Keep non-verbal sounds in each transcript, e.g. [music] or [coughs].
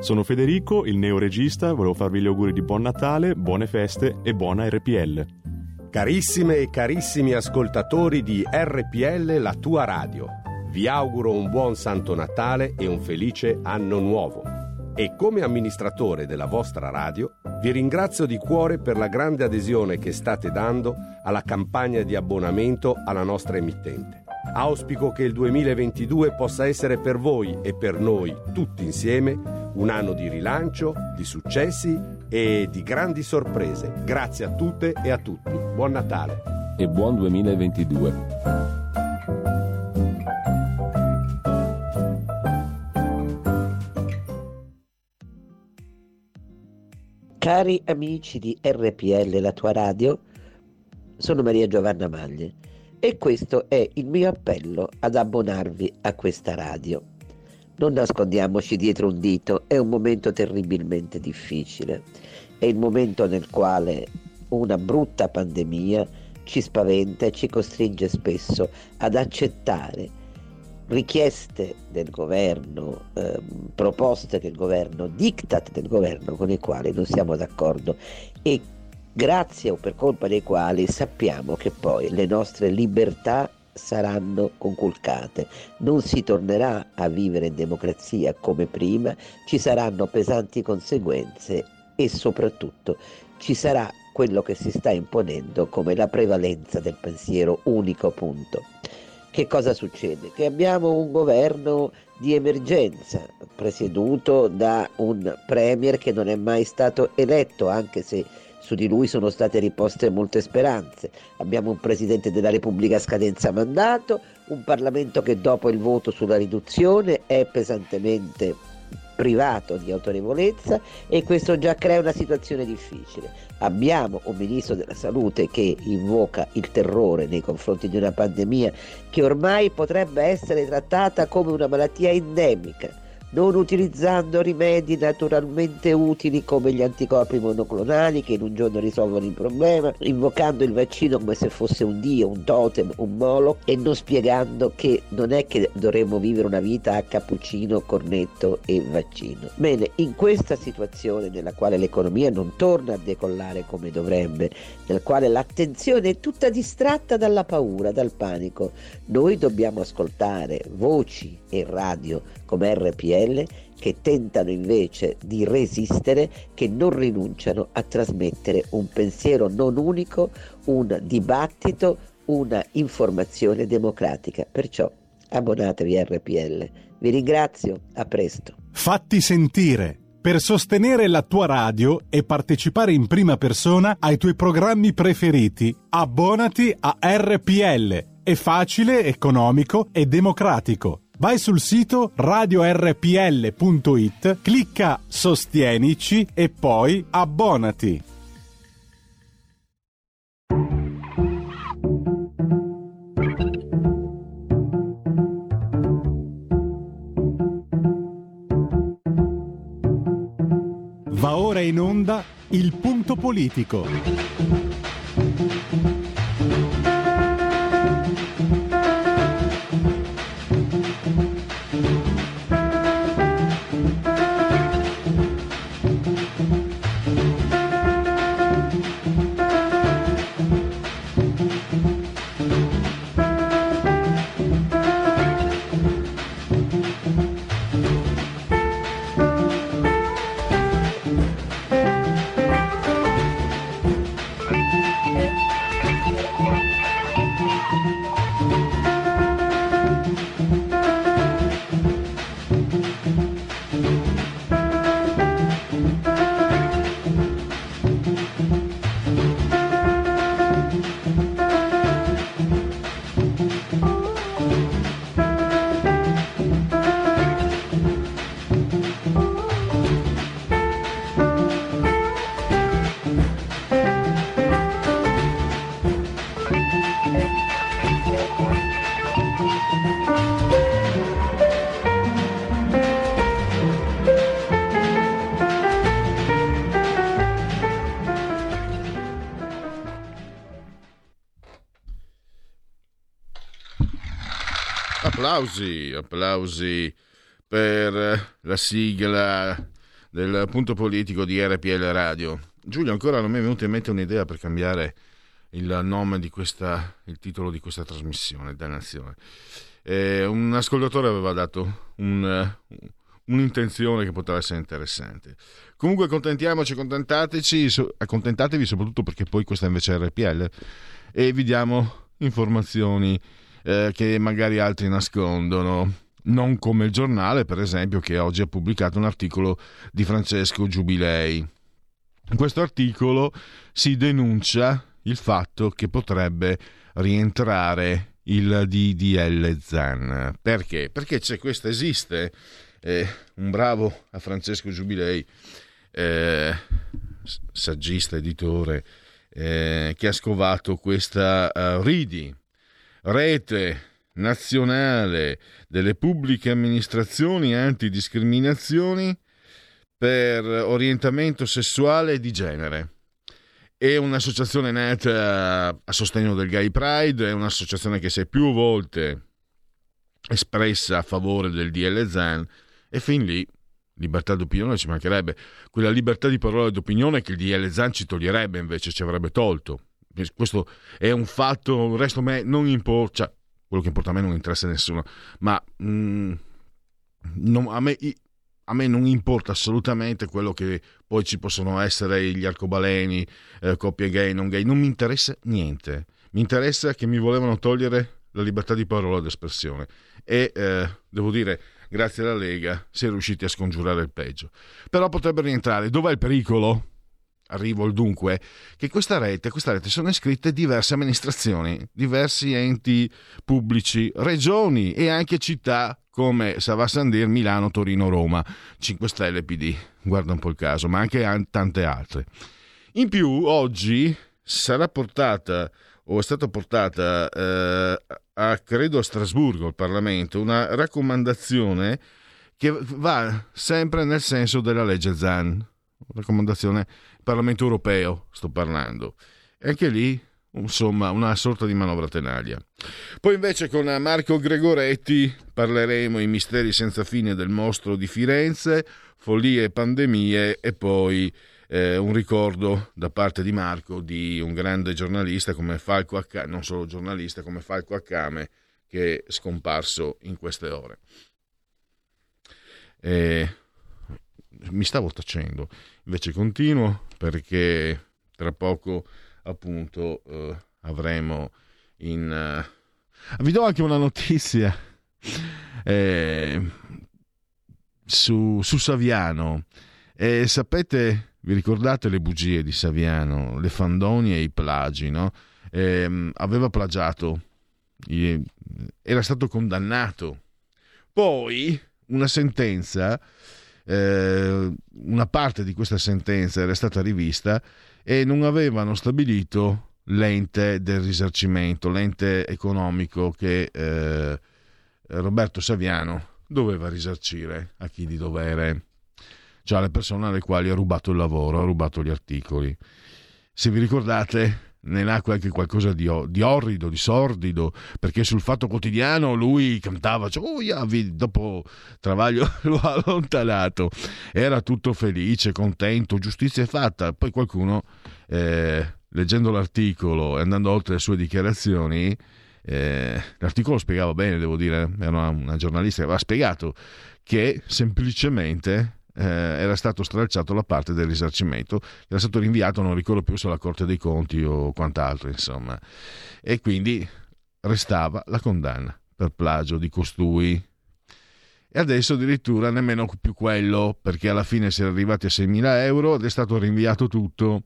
Sono Federico, il neoregista, volevo farvi gli auguri di buon Natale, buone feste e buona RPL. Carissime e carissimi ascoltatori di RPL La tua radio, vi auguro un buon Santo Natale e un felice anno nuovo. E come amministratore della vostra radio, vi ringrazio di cuore per la grande adesione che state dando alla campagna di abbonamento alla nostra emittente. Auspico che il 2022 possa essere per voi e per noi tutti insieme un anno di rilancio, di successi e di grandi sorprese. Grazie a tutte e a tutti. Buon Natale e buon 2022. Cari amici di RPL, la tua radio, sono Maria Giovanna Maglie e questo è il mio appello ad abbonarvi a questa radio. Non nascondiamoci dietro un dito, è un momento terribilmente difficile, è il momento nel quale una brutta pandemia ci spaventa e ci costringe spesso ad accettare richieste del governo, eh, proposte del governo, diktat del governo con i quali non siamo d'accordo e grazie o per colpa dei quali sappiamo che poi le nostre libertà saranno conculcate, non si tornerà a vivere in democrazia come prima, ci saranno pesanti conseguenze e soprattutto ci sarà quello che si sta imponendo come la prevalenza del pensiero unico punto. Che cosa succede? Che abbiamo un governo di emergenza presieduto da un premier che non è mai stato eletto, anche se su di lui sono state riposte molte speranze. Abbiamo un Presidente della Repubblica a scadenza mandato, un Parlamento che dopo il voto sulla riduzione è pesantemente privato di autorevolezza e questo già crea una situazione difficile. Abbiamo un ministro della salute che invoca il terrore nei confronti di una pandemia che ormai potrebbe essere trattata come una malattia endemica non utilizzando rimedi naturalmente utili come gli anticorpi monoclonali che in un giorno risolvono il problema, invocando il vaccino come se fosse un dio, un totem, un molo e non spiegando che non è che dovremmo vivere una vita a cappuccino, cornetto e vaccino. Bene, in questa situazione nella quale l'economia non torna a decollare come dovrebbe, nel quale l'attenzione è tutta distratta dalla paura, dal panico, noi dobbiamo ascoltare voci e radio come RPL che tentano invece di resistere, che non rinunciano a trasmettere un pensiero non unico, un dibattito, una informazione democratica. Perciò abbonatevi a RPL. Vi ringrazio, a presto. Fatti sentire. Per sostenere la tua radio e partecipare in prima persona ai tuoi programmi preferiti, abbonati a RPL. È facile, economico e democratico. Vai sul sito radiorpl.it, clicca Sostienici e poi abbonati. Va ora in onda il punto politico. Applausi, applausi per la sigla del punto politico di RPL Radio. Giulio, ancora non mi è venuta in mente un'idea per cambiare il nome di questa, il titolo di questa trasmissione, dannazione. Eh, un ascoltatore aveva dato un, un'intenzione che poteva essere interessante. Comunque accontentiamoci, accontentatevi soprattutto perché poi questa invece è RPL e vi diamo informazioni eh, che magari altri nascondono. Non come il giornale, per esempio, che oggi ha pubblicato un articolo di Francesco Giubilei. In questo articolo si denuncia il fatto che potrebbe rientrare il DDL ZAN. Perché? Perché c'è questo, esiste eh, un bravo a Francesco Giubilei, eh, saggista, editore, eh, che ha scovato questa uh, RIDI, rete nazionale delle pubbliche amministrazioni antidiscriminazioni per orientamento sessuale e di genere. È un'associazione nata a sostegno del Gay Pride, è un'associazione che si è più volte espressa a favore del DL Zan e fin lì libertà d'opinione ci mancherebbe. Quella libertà di parola e d'opinione che il DL Zan ci toglierebbe invece, ci avrebbe tolto. Questo è un fatto, il resto a me non importa, cioè, quello che importa a me non interessa a nessuno, ma mm, non, a, me, a, me, non importa assolutamente quello che poi ci possono essere gli arcobaleni, eh, coppie gay, non gay, non mi interessa niente. Mi interessa che mi volevano togliere la libertà di parola ed espressione e eh, devo dire grazie alla Lega si è riusciti a scongiurare il peggio. Però potrebbe rientrare. Dov'è il pericolo? Arrivo al dunque, che questa rete, questa rete sono iscritte diverse amministrazioni, diversi enti pubblici, regioni e anche città come Savassandir, Milano, Torino, Roma, 5 Stelle, PD, guarda un po' il caso, ma anche tante altre. In più, oggi sarà portata o è stata portata eh, a, credo a Strasburgo, al Parlamento, una raccomandazione che va sempre nel senso della legge Zan, raccomandazione Parlamento europeo, sto parlando. E anche lì, insomma, una sorta di manovra tenaglia. Poi invece con Marco Gregoretti parleremo i misteri senza fine del mostro di Firenze, follie e pandemie e poi eh, un ricordo da parte di Marco di un grande giornalista come Falco Accame, non solo giornalista, come Falco Accame, che è scomparso in queste ore. E mi stavo tacendo, invece continuo perché tra poco appunto eh, avremo in... Uh, vi do anche una notizia eh, su, su Saviano. Eh, sapete vi ricordate le bugie di Saviano, le fandonie e i plagi, no? Eh, aveva plagiato, era stato condannato. Poi una sentenza, eh, una parte di questa sentenza era stata rivista e non avevano stabilito l'ente del risarcimento, l'ente economico che eh, Roberto Saviano doveva risarcire a chi di dovere cioè alle persone alle quali ha rubato il lavoro, ha rubato gli articoli. Se vi ricordate, ne nacque anche qualcosa di, di, orrido, di sordido, perché sul Fatto Quotidiano lui cantava, cioè, oh, dopo Travaglio [laughs] lo ha allontanato, era tutto felice, contento, giustizia è fatta. Poi qualcuno, eh, leggendo l'articolo e andando oltre le sue dichiarazioni, eh, l'articolo spiegava bene, devo dire, era una, una giornalista che aveva spiegato che semplicemente eh, era stato stralciato la parte del risarcimento, era stato rinviato, non ricordo più se alla Corte dei Conti o quant'altro, insomma. E quindi restava la condanna per plagio di costui. E adesso addirittura nemmeno più quello, perché alla fine si è arrivati a 6.000 euro ed è stato rinviato tutto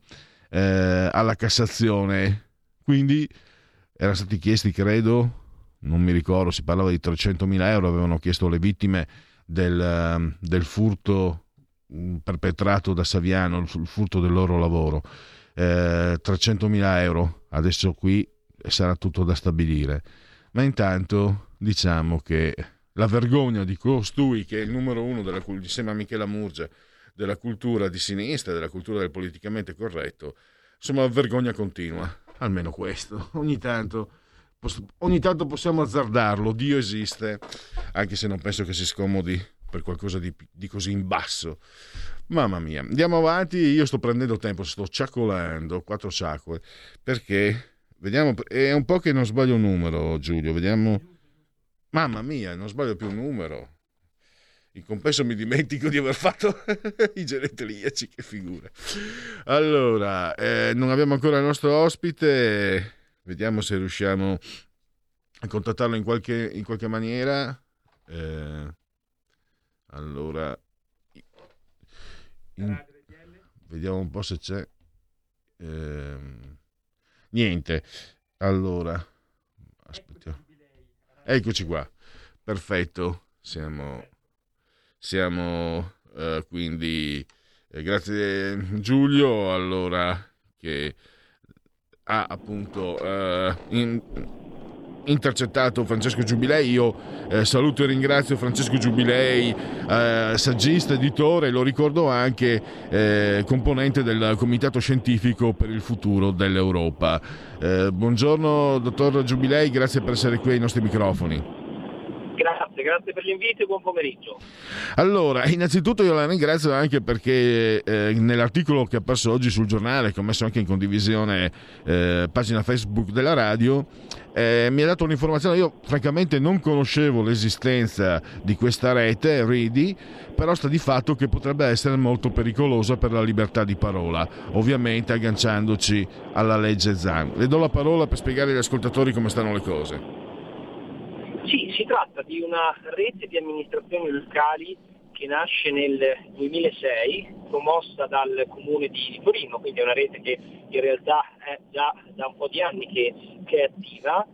eh, alla Cassazione. Quindi erano stati chiesti, credo, non mi ricordo, si parlava di 300.000 euro, avevano chiesto le vittime del, del furto mm, perpetrato da Saviano, il furto del loro lavoro. Eh, 300.000 euro, adesso qui sarà tutto da stabilire. Ma intanto diciamo che la vergogna di costui, che è il numero uno della, insieme a Michela Murgia, della cultura di sinistra, della cultura del politicamente corretto, insomma, vergogna continua, almeno questo. Ogni tanto ogni tanto possiamo azzardarlo, Dio esiste, anche se non penso che si scomodi per qualcosa di, di così in basso. Mamma mia, andiamo avanti, io sto prendendo tempo, sto ciacolando, quattro ciacole, perché, vediamo, è un po' che non sbaglio un numero Giulio, vediamo, mamma mia, non sbaglio più un numero, in compenso mi dimentico di aver fatto [laughs] i genetriaci, che figura. Allora, eh, non abbiamo ancora il nostro ospite, vediamo se riusciamo a contattarlo in qualche, in qualche maniera. Eh, allora, in, vediamo un po' se c'è. Eh, niente. Allora, aspettiamo. Eccoci qua. Perfetto. Siamo, siamo eh, quindi. Eh, grazie Giulio. Allora, che ha appunto eh, in, intercettato Francesco Giubilei. Io eh, saluto e ringrazio Francesco Giubilei, eh, saggista, editore, lo ricordo anche eh, componente del Comitato Scientifico per il Futuro dell'Europa. Eh, buongiorno dottor Giubilei, grazie per essere qui ai nostri microfoni. Grazie, per l'invito e buon pomeriggio. Allora, innanzitutto io la ringrazio anche perché eh, nell'articolo che è apparso oggi sul giornale, che ho messo anche in condivisione eh, pagina Facebook della radio, eh, mi ha dato un'informazione, io francamente non conoscevo l'esistenza di questa rete, Ready, però sta di fatto che potrebbe essere molto pericolosa per la libertà di parola, ovviamente agganciandoci alla legge Zan. Le do la parola per spiegare agli ascoltatori come stanno le cose. Si tratta di una rete di amministrazioni locali che nasce nel 2006, promossa dal comune di Torino, quindi è una rete che in realtà è già da un po' di anni che, che è attiva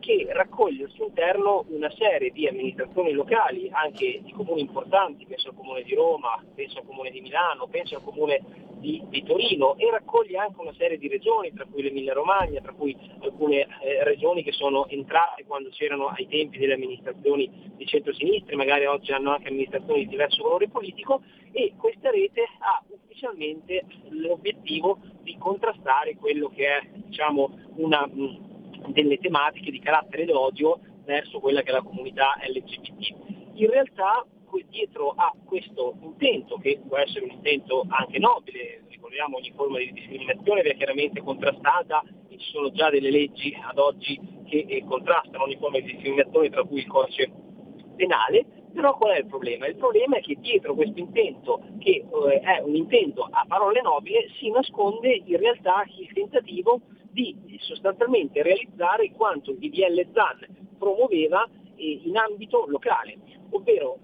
che raccoglie al suo interno una serie di amministrazioni locali, anche di comuni importanti, penso al comune di Roma, penso al comune di Milano, penso al comune di, di Torino e raccoglie anche una serie di regioni, tra cui l'Emilia Romagna, tra cui alcune eh, regioni che sono entrate quando c'erano ai tempi delle amministrazioni di centro-sinistra, magari oggi hanno anche amministrazioni di diverso colore politico e questa rete ha ufficialmente l'obiettivo di contrastare quello che è diciamo, una delle tematiche di carattere d'odio verso quella che è la comunità LGBT. In realtà dietro a questo intento, che può essere un intento anche nobile, ricordiamo ogni forma di discriminazione è chiaramente contrastata e ci sono già delle leggi ad oggi che eh, contrastano ogni forma di discriminazione, tra cui il codice penale, però qual è il problema? Il problema è che dietro questo intento, che eh, è un intento a parole nobili, si nasconde in realtà il tentativo di sostanzialmente realizzare quanto il DDL ZAN promuoveva eh, in ambito locale ovvero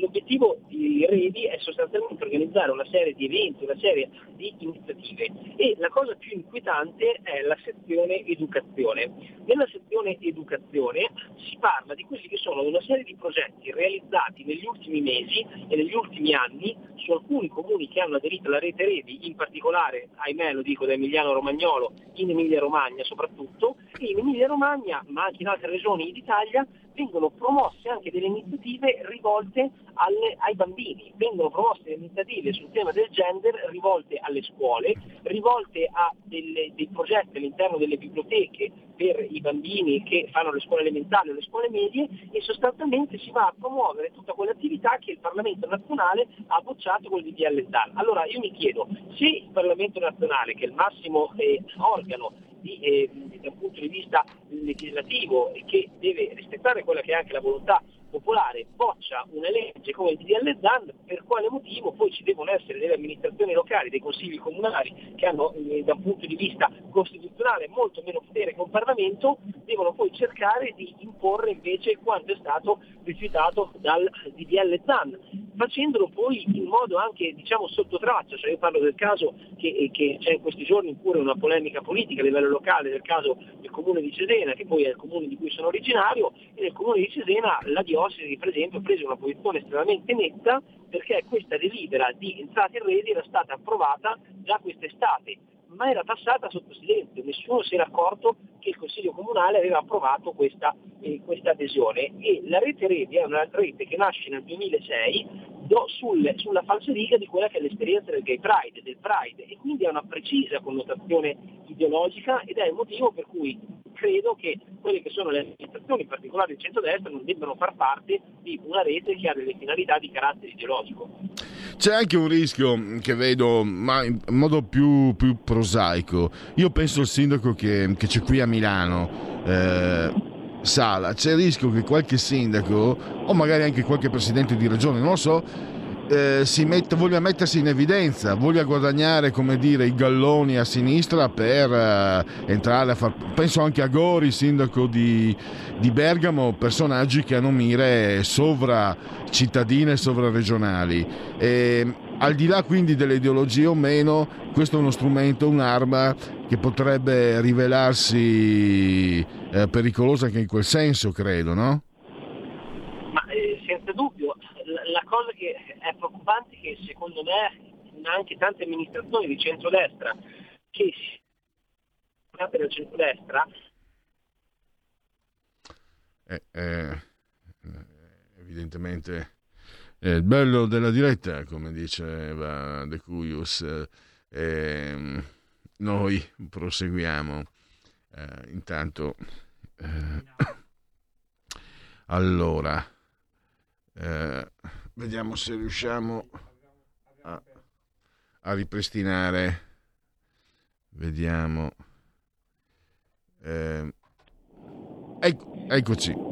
l'obiettivo di Redi è sostanzialmente organizzare una serie di eventi, una serie di iniziative e la cosa più inquietante è la sezione educazione. Nella sezione educazione si parla di quelli che sono una serie di progetti realizzati negli ultimi mesi e negli ultimi anni su alcuni comuni che hanno aderito alla rete Redi, in particolare, ahimè lo dico da Emiliano Romagnolo, in Emilia Romagna soprattutto, e in Emilia Romagna, ma anche in altre regioni d'Italia, vengono promosse anche delle iniziative rivolte alle, ai bambini, vengono promosse delle iniziative sul tema del gender rivolte alle scuole, rivolte a delle, dei progetti all'interno delle biblioteche per i bambini che fanno le scuole elementari o le scuole medie e sostanzialmente si va a promuovere tutta quell'attività che il Parlamento nazionale ha bocciato con il DDL ZAN. Allora io mi chiedo, se il Parlamento nazionale, che è il massimo eh, organo di, eh, dal punto di vista legislativo e che deve rispettare quella che è anche la volontà popolare boccia una legge come il DDL ZAN, per quale motivo poi ci devono essere delle amministrazioni locali, dei consigli comunali che hanno eh, da un punto di vista costituzionale molto meno potere che un Parlamento, devono poi cercare di imporre invece quanto è stato rifiutato dal DDL ZAN, facendolo poi in modo anche diciamo sotto traccia, cioè io parlo del caso che, eh, che c'è in questi giorni pure una polemica politica a livello locale del caso del comune di Cesena, che poi è il comune di cui sono originario, e nel comune di Cesena la diocesi per esempio ha preso una posizione estremamente netta perché questa delibera di entrata in rete era stata approvata già quest'estate ma era passata sotto silenzio, nessuno si era accorto che il Consiglio Comunale aveva approvato questa, eh, questa adesione e la rete Redi è una rete che nasce nel 2006 do, sul, sulla falsariga di quella che è l'esperienza del gay pride, del pride, e quindi ha una precisa connotazione ideologica ed è il motivo per cui credo che quelle che sono le amministrazioni, in particolare il centrodestra, non debbano far parte di una rete che ha delle finalità di carattere ideologico. C'è anche un rischio che vedo, ma in modo più, più prosaico. Io penso al sindaco che, che c'è qui a Milano. Eh, Sala, c'è il rischio che qualche sindaco o magari anche qualche presidente di regione, non lo so, eh, mette, voglia mettersi in evidenza, voglia guadagnare come dire, i galloni a sinistra per eh, entrare a far... Penso anche a Gori, sindaco di, di Bergamo, personaggi che hanno mire sovra cittadine e sovraregionali. E, al di là quindi delle ideologie o meno, questo è uno strumento, un'arma che potrebbe rivelarsi eh, pericolosa anche in quel senso, credo, no? Ma eh, senza dubbio, la cosa che è preoccupante è che secondo me anche tante amministrazioni di centrodestra che si del centrodestra eh, eh, evidentemente è il bello della diretta come diceva De Cuius eh, noi proseguiamo eh, intanto eh, allora eh, vediamo se riusciamo a, a ripristinare. Vediamo eh, ecco, eccoci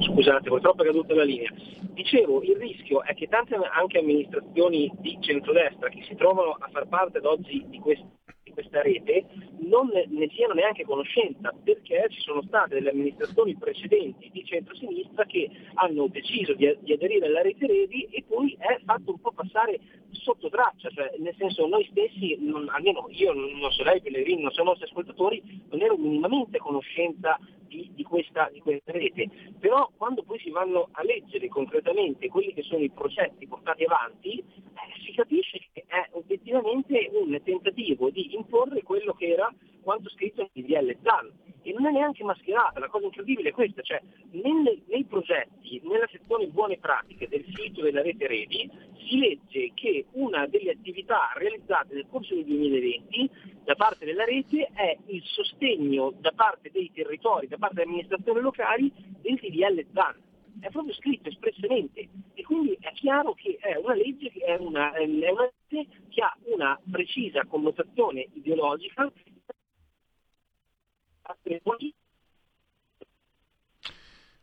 scusate purtroppo è caduta la linea. Dicevo il rischio è che tante anche amministrazioni di centrodestra che si trovano a far parte ad oggi di questo di questa rete non ne siano neanche conoscenza perché ci sono state delle amministrazioni precedenti di centrosinistra che hanno deciso di, di aderire alla rete Redi e poi è fatto un po' passare sotto traccia, cioè nel senso noi stessi, non, almeno io non so lei Pellegrini, non so i nostri ascoltatori, non ero minimamente a conoscenza di, di, questa, di, questa, rete, però quando poi si vanno a leggere concretamente quelli che sono i progetti portati avanti, eh, si capisce che è obiettivamente un tentativo di imporre quello che era quanto scritto nel DDL ZAN e non è neanche mascherata, la cosa incredibile è questa, cioè nelle, nei progetti, nella sezione buone pratiche del sito della rete Redi si legge che una delle attività realizzate nel corso del 2020 da parte della rete è il sostegno da parte dei territori, da parte delle amministrazioni locali del DDL ZAN. È proprio scritto espressamente e quindi è chiaro che è una legge che, è una, è una legge che ha una precisa connotazione ideologica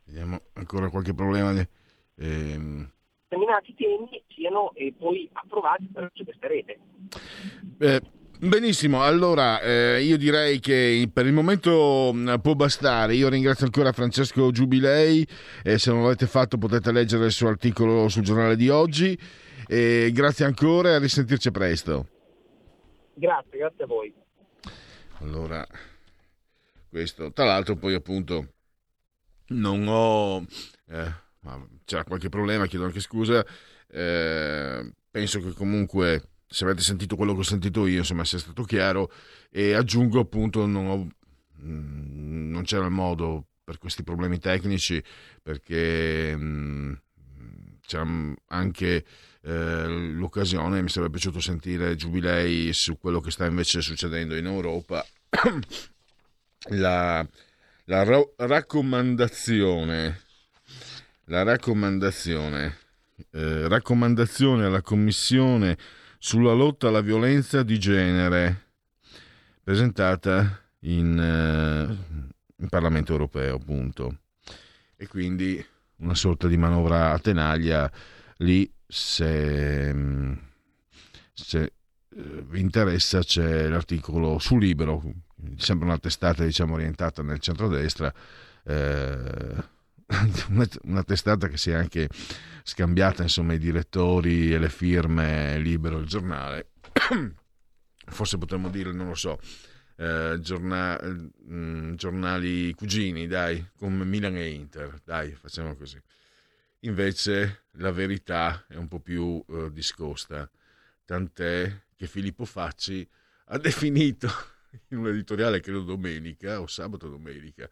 Vediamo ancora qualche problema. Ehm... Determinati temi siano eh, poi approvati attraverso questa rete. Eh, benissimo, allora eh, io direi che per il momento mm, può bastare. Io ringrazio ancora Francesco Giubilei. se non l'avete fatto potete leggere il suo articolo sul giornale di oggi. grazie ancora e a risentirci presto. Grazie, grazie a voi. Allora questo. Tra l'altro poi appunto non ho... Eh, c'era qualche problema, chiedo anche scusa. Eh, penso che comunque se avete sentito quello che ho sentito io, insomma, sia stato chiaro. E aggiungo appunto, non, ho, mm, non c'era modo per questi problemi tecnici, perché mh, mm, c'era anche eh, l'occasione, mi sarebbe piaciuto sentire Giubilei su quello che sta invece succedendo in Europa [coughs] la, la raccomandazione, la raccomandazione, eh, raccomandazione alla Commissione sulla lotta alla violenza di genere presentata in, eh, in Parlamento europeo, appunto. E quindi una sorta di manovra a tenaglia lì se, se eh, vi interessa c'è l'articolo su Libero sembra una testata diciamo, orientata nel centrodestra, eh, [laughs] una, testata che si è anche scambiata insomma, i direttori e le firme libero il giornale. [clears throat] Forse potremmo dire, non lo so, eh, giorna, mh, mm, giornali cugini, dai, come Milan e Inter, dai, facciamo così. Invece la verità è un po' più eh, discosta, tant'è che Filippo Facci ha definito [laughs] in un editoriale, credo domenica o sabato domenica,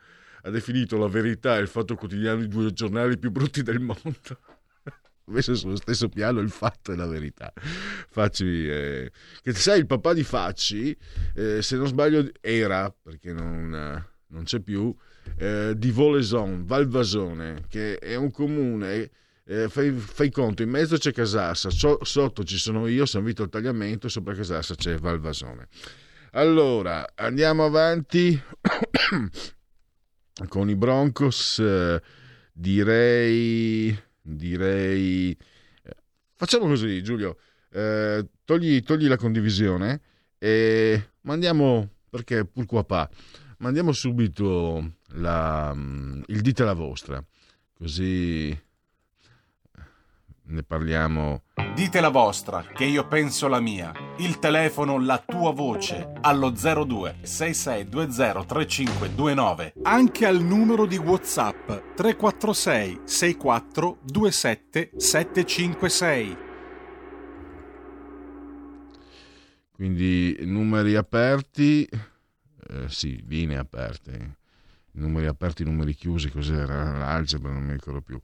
ha definito la verità e il fatto quotidiano i due giornali più brutti del mondo. [laughs] messo sullo stesso piano il fatto e la verità. Facci, eh, che sai, il papà di Facci, eh, se non sbaglio, era, perché non, non c'è più, eh, di Voleson, Valvasone, che è un comune. Eh, fai, fai, conto, in mezzo c'è Casassa, so, sotto ci sono io, San Vito al Tagliamento, sopra Casassa c'è Valvasone. Allora, andiamo avanti [clears throat] con i Broncos. Eh, direi, direi, eh, facciamo così, Giulio. Eh, togli, togli, la condivisione e mandiamo, perché pur qua pa, mandiamo subito la, mm, il dite la vostra, così ne parliamo. Dite la vostra, che io penso la mia. Il telefono, la tua voce, allo 02 6620 3529. Anche al numero di WhatsApp 346 64 27 756. Quindi numeri aperti, eh, sì, linee aperte, numeri aperti, numeri chiusi, cos'era l'algebra, non mi ricordo più.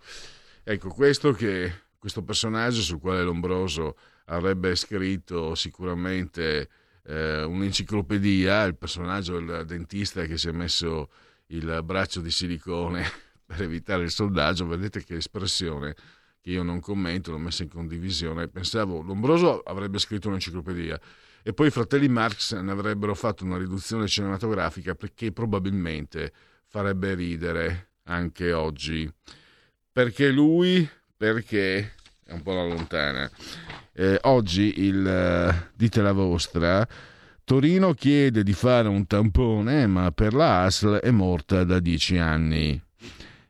Ecco, questo che questo personaggio sul quale Lombroso avrebbe scritto sicuramente eh, un'enciclopedia, il personaggio del dentista che si è messo il braccio di silicone [laughs] per evitare il soldaggio, vedete che espressione che io non commento, l'ho messa in condivisione, pensavo Lombroso avrebbe scritto un'enciclopedia e poi i fratelli Marx ne avrebbero fatto una riduzione cinematografica perché probabilmente farebbe ridere anche oggi. Perché lui perché è un po' la lontana. Eh, oggi il uh, dite la vostra. Torino chiede di fare un tampone, ma per la ASL è morta da dieci anni.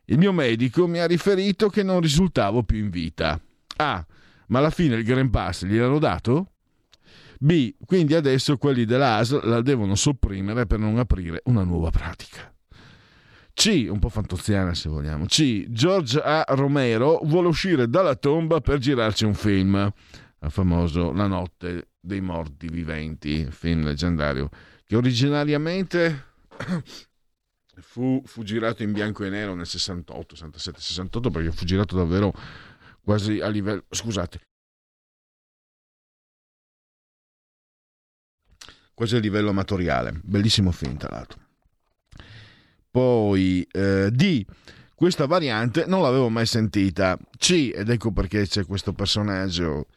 Il mio medico mi ha riferito che non risultavo più in vita. A. Ma alla fine il Green Pass gliel'hanno dato? B. Quindi adesso quelli della ASL la devono sopprimere per non aprire una nuova pratica. C, un po' fantoziana se vogliamo. C, George A. Romero vuole uscire dalla tomba per girarci un film, il famoso La notte dei morti viventi, film leggendario, che originariamente [coughs] fu, fu girato in bianco e nero nel 68, 67, 68, perché fu girato davvero quasi a livello... scusate. quasi a livello amatoriale. Bellissimo film, tra l'altro. Poi eh, D. Questa variante non l'avevo mai sentita. C. Ed ecco perché c'è questo personaggio.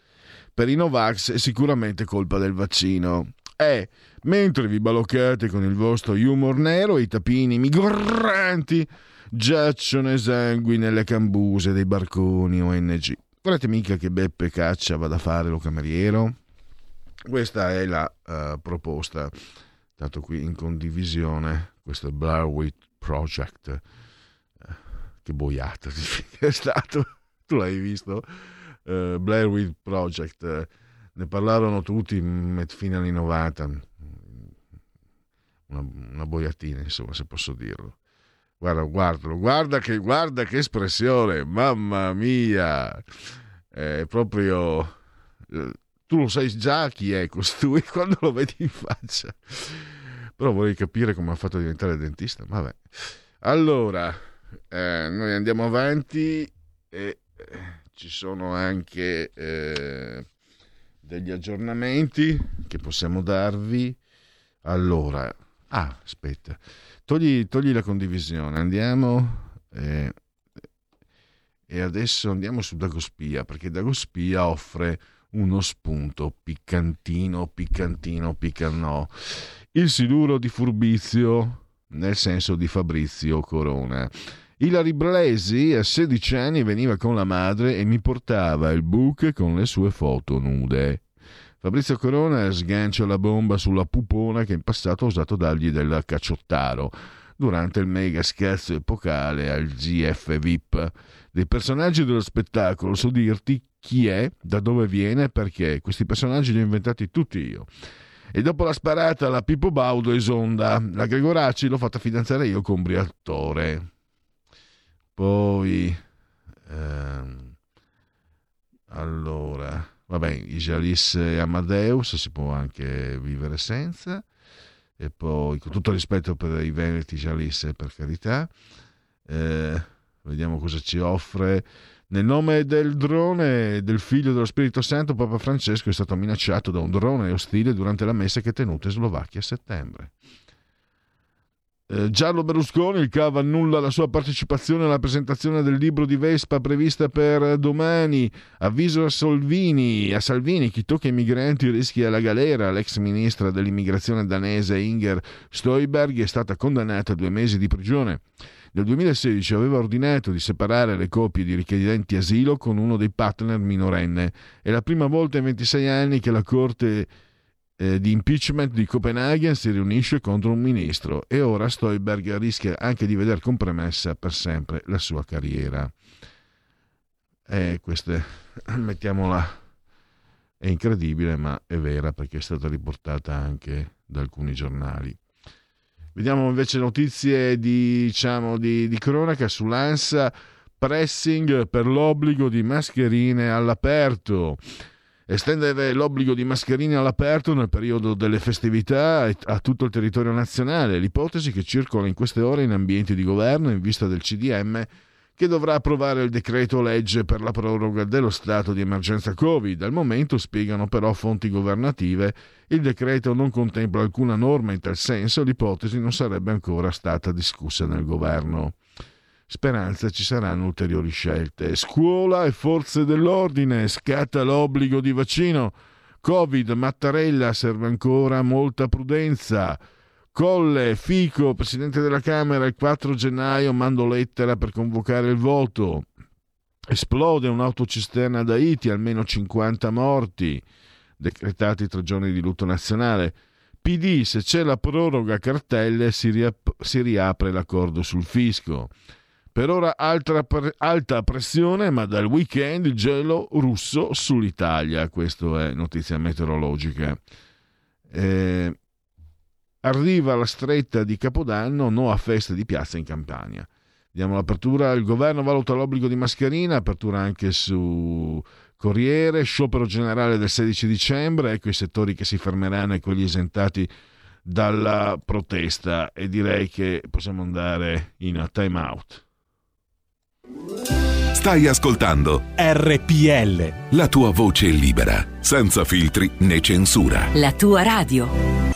Per i Novax è sicuramente colpa del vaccino. E. Mentre vi baloccate con il vostro humor nero, i tapini migranti giacciono esangui nelle cambuse dei barconi ONG. Guardate mica che Beppe Caccia vada a fare lo cameriero? Questa è la uh, proposta, dato qui in condivisione, questo è Blair Witch Project. Eh, che boiata [laughs] è stato. Tu l'hai visto? Uh, Blair Witch Project. Uh, ne parlarono tutti fino anni 90. Una, una, boiatina, insomma, se posso dirlo. Guarda, guardalo, guarda che, guarda che espressione, mamma mia! È proprio... Tu lo sai già chi è costui [laughs] quando lo vedi in faccia però vorrei capire come ha fatto a diventare dentista. Vabbè. Allora, eh, noi andiamo avanti e eh, ci sono anche eh, degli aggiornamenti che possiamo darvi. Allora, ah, aspetta, togli, togli la condivisione, andiamo. Eh, e adesso andiamo su Dagospia perché Dagospia offre uno spunto piccantino, piccantino, piccannò il siluro di Furbizio, nel senso di Fabrizio Corona. Ilari Blesi a 16 anni veniva con la madre e mi portava il book con le sue foto nude. Fabrizio Corona sgancia la bomba sulla pupona che in passato ha osato dargli del cacciottaro durante il mega scherzo epocale al GF VIP. Dei personaggi dello spettacolo so dirti chi è, da dove viene e perché. Questi personaggi li ho inventati tutti io. E dopo la sparata alla Pippo Baudo esonda. La Gregoracci l'ho fatta fidanzare io con Briatore. Poi... Ehm, allora... Vabbè, Isalis e Amadeus si può anche vivere senza. E poi, con tutto rispetto per i Veneti, Isalis, per carità. Eh, vediamo cosa ci offre Nel nome del drone del figlio dello Spirito Santo, Papa Francesco è stato minacciato da un drone ostile durante la messa che è tenuta in Slovacchia a settembre. Eh, Giallo Berlusconi, il CAV annulla la sua partecipazione alla presentazione del libro di Vespa prevista per domani. Avviso a Salvini, a Salvini chi tocca i migranti rischia la galera. L'ex ministra dell'immigrazione danese Inger Stoiberg è stata condannata a due mesi di prigione. Nel 2016 aveva ordinato di separare le coppie di richiedenti asilo con uno dei partner minorenne. È la prima volta in 26 anni che la Corte eh, di impeachment di Copenaghen si riunisce contro un ministro e ora Stoiberg rischia anche di veder compromessa per sempre la sua carriera. E eh, queste, [clears throat] mettiamola, è incredibile ma è vera perché è stata riportata anche da alcuni giornali. Vediamo invece notizie di, diciamo, di, di cronaca sull'ANSA, pressing per l'obbligo di mascherine all'aperto. Estendere l'obbligo di mascherine all'aperto nel periodo delle festività a tutto il territorio nazionale, l'ipotesi che circola in queste ore in ambienti di governo in vista del CDM che dovrà approvare il decreto legge per la proroga dello stato di emergenza Covid. Al momento, spiegano però fonti governative, il decreto non contempla alcuna norma in tal senso, l'ipotesi non sarebbe ancora stata discussa nel governo. Speranza ci saranno ulteriori scelte. Scuola e forze dell'ordine, scatta l'obbligo di vaccino. Covid, Mattarella, serve ancora molta prudenza. Colle, Fico, Presidente della Camera, il 4 gennaio mando lettera per convocare il voto. Esplode un'autocisterna ad Haiti, almeno 50 morti, decretati tre giorni di lutto nazionale. PD, se c'è la proroga cartelle si, riap- si riapre l'accordo sul fisco. Per ora altra, alta pressione, ma dal weekend il gelo russo sull'Italia. Questa è notizia meteorologica. Eh, arriva la stretta di Capodanno, no a feste di piazza in Campania. Diamo l'apertura, il governo valuta l'obbligo di mascherina, apertura anche su Corriere, sciopero generale del 16 dicembre, ecco i settori che si fermeranno e quelli esentati dalla protesta e direi che possiamo andare in time out. Stai ascoltando RPL. La tua voce libera, senza filtri né censura. La tua radio.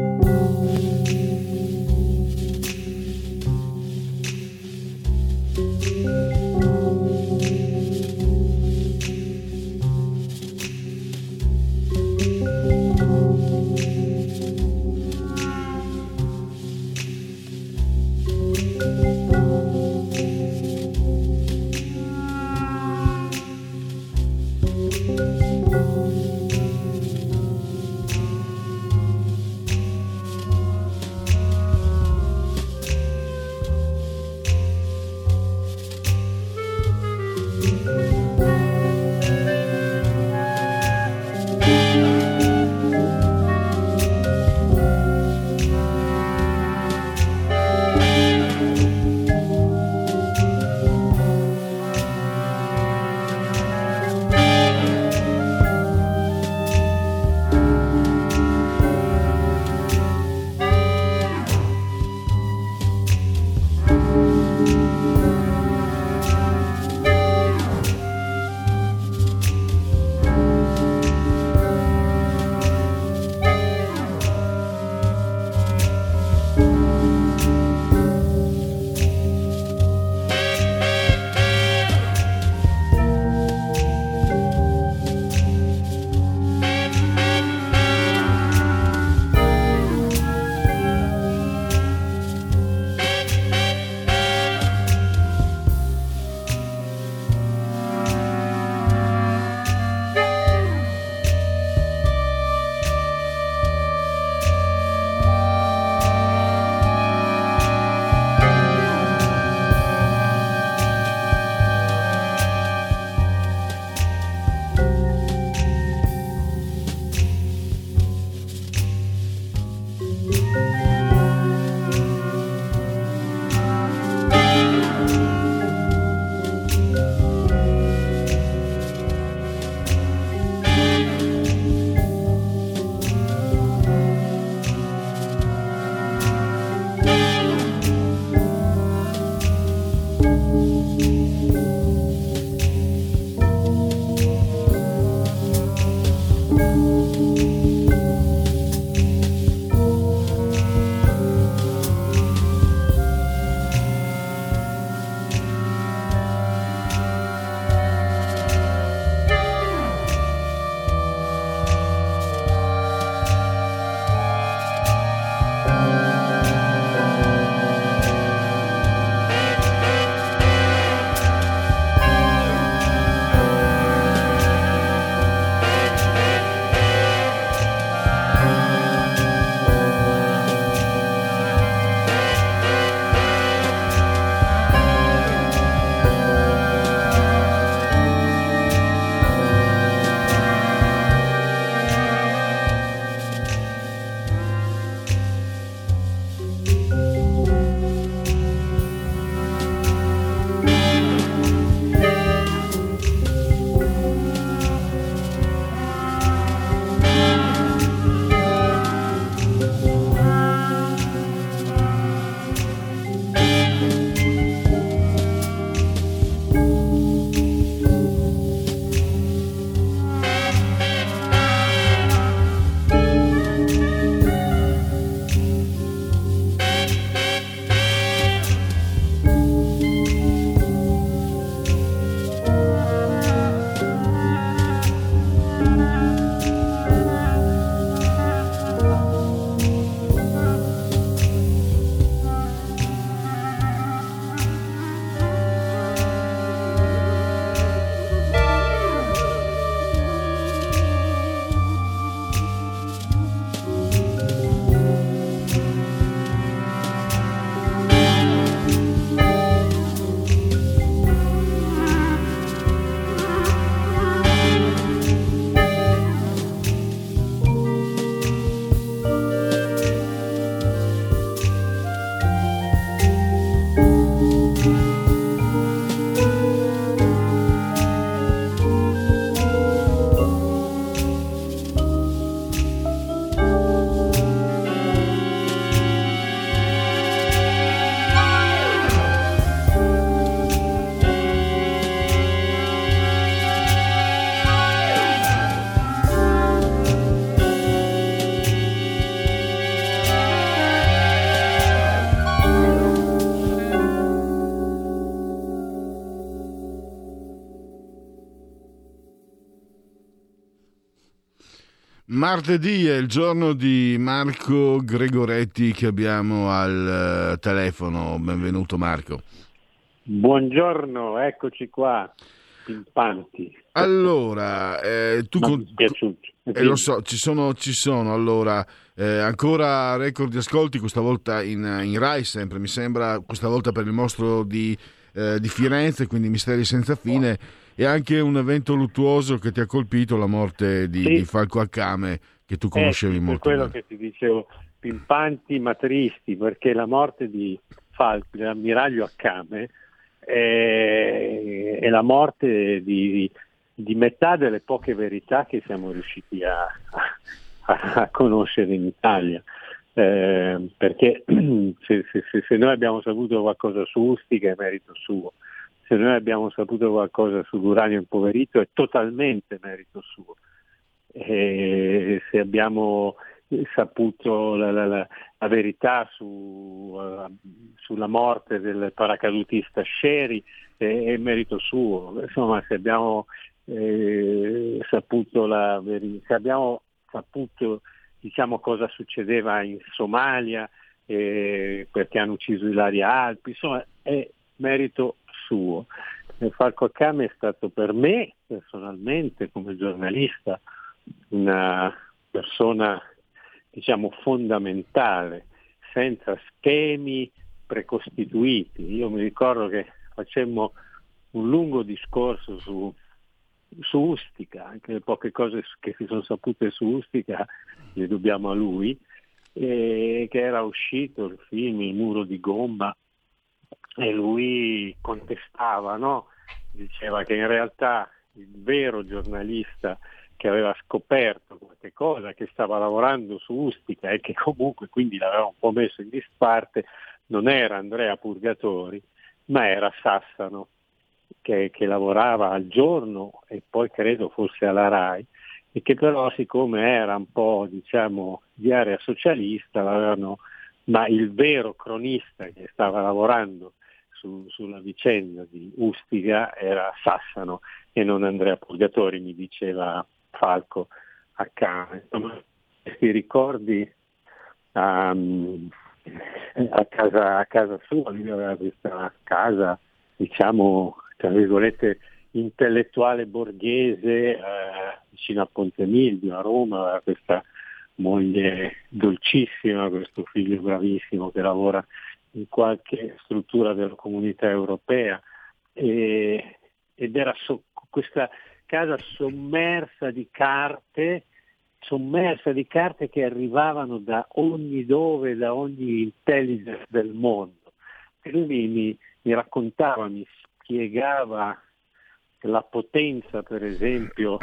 Martedì è il giorno di Marco Gregoretti che abbiamo al eh, telefono. Benvenuto Marco. Buongiorno, eccoci qua, pimpanti. Allora, eh, tu... Con... Eh, lo so, ci sono, ci sono allora eh, ancora record di ascolti, questa volta in, in, Rai sempre, mi sembra, questa volta per il mostro di, eh, di Firenze, quindi Misteri senza fine, e anche un evento luttuoso che ti ha colpito, la morte di, sì. di Falco Accame, che tu conoscevi eh, molto quello bene. che ti dicevo, pimpanti ma tristi, perché la morte di Falco, dell'ammiraglio Accame, è, è la morte di di metà delle poche verità che siamo riusciti a, a, a conoscere in Italia. Eh, perché [clears throat] se, se, se, noi abbiamo saputo qualcosa su Ustica è merito suo, se noi abbiamo saputo qualcosa sull'uranio impoverito è totalmente merito suo. E se abbiamo saputo la, la, la, la verità su, uh, sulla morte del paracadutista Sherry è, è merito suo. Insomma, se abbiamo eh, saputo la se abbiamo saputo diciamo, cosa succedeva in Somalia, eh, perché hanno ucciso Ilaria Alpi, insomma è merito suo. Falco Accame è stato per me personalmente come giornalista una persona diciamo fondamentale, senza schemi precostituiti. Io mi ricordo che facemmo un lungo discorso su su Ustica, anche le poche cose che si sono sapute su Ustica le dobbiamo a lui, e che era uscito il film Il muro di gomma e lui contestava, no? diceva che in realtà il vero giornalista che aveva scoperto qualche cosa, che stava lavorando su Ustica e che comunque quindi l'aveva un po' messo in disparte, non era Andrea Purgatori, ma era Sassano che, che, lavorava al giorno e poi credo fosse alla RAI e che però siccome era un po' diciamo di area socialista ma il vero cronista che stava lavorando su, sulla vicenda di Ustica era Sassano e non Andrea Purgatori, mi diceva Falco a Cane. Questi ricordi um, a, casa, a casa sua, lui aveva questa casa diciamo tra virgolette, intellettuale borghese eh, vicino a Ponte Milvio, a Roma, aveva questa moglie dolcissima, questo figlio bravissimo che lavora in qualche struttura della comunità europea e, ed era so, questa casa sommersa di carte, sommersa di carte che arrivavano da ogni dove, da ogni intelligence del mondo. E lui mi, mi raccontava, mi spiegava la potenza, per esempio,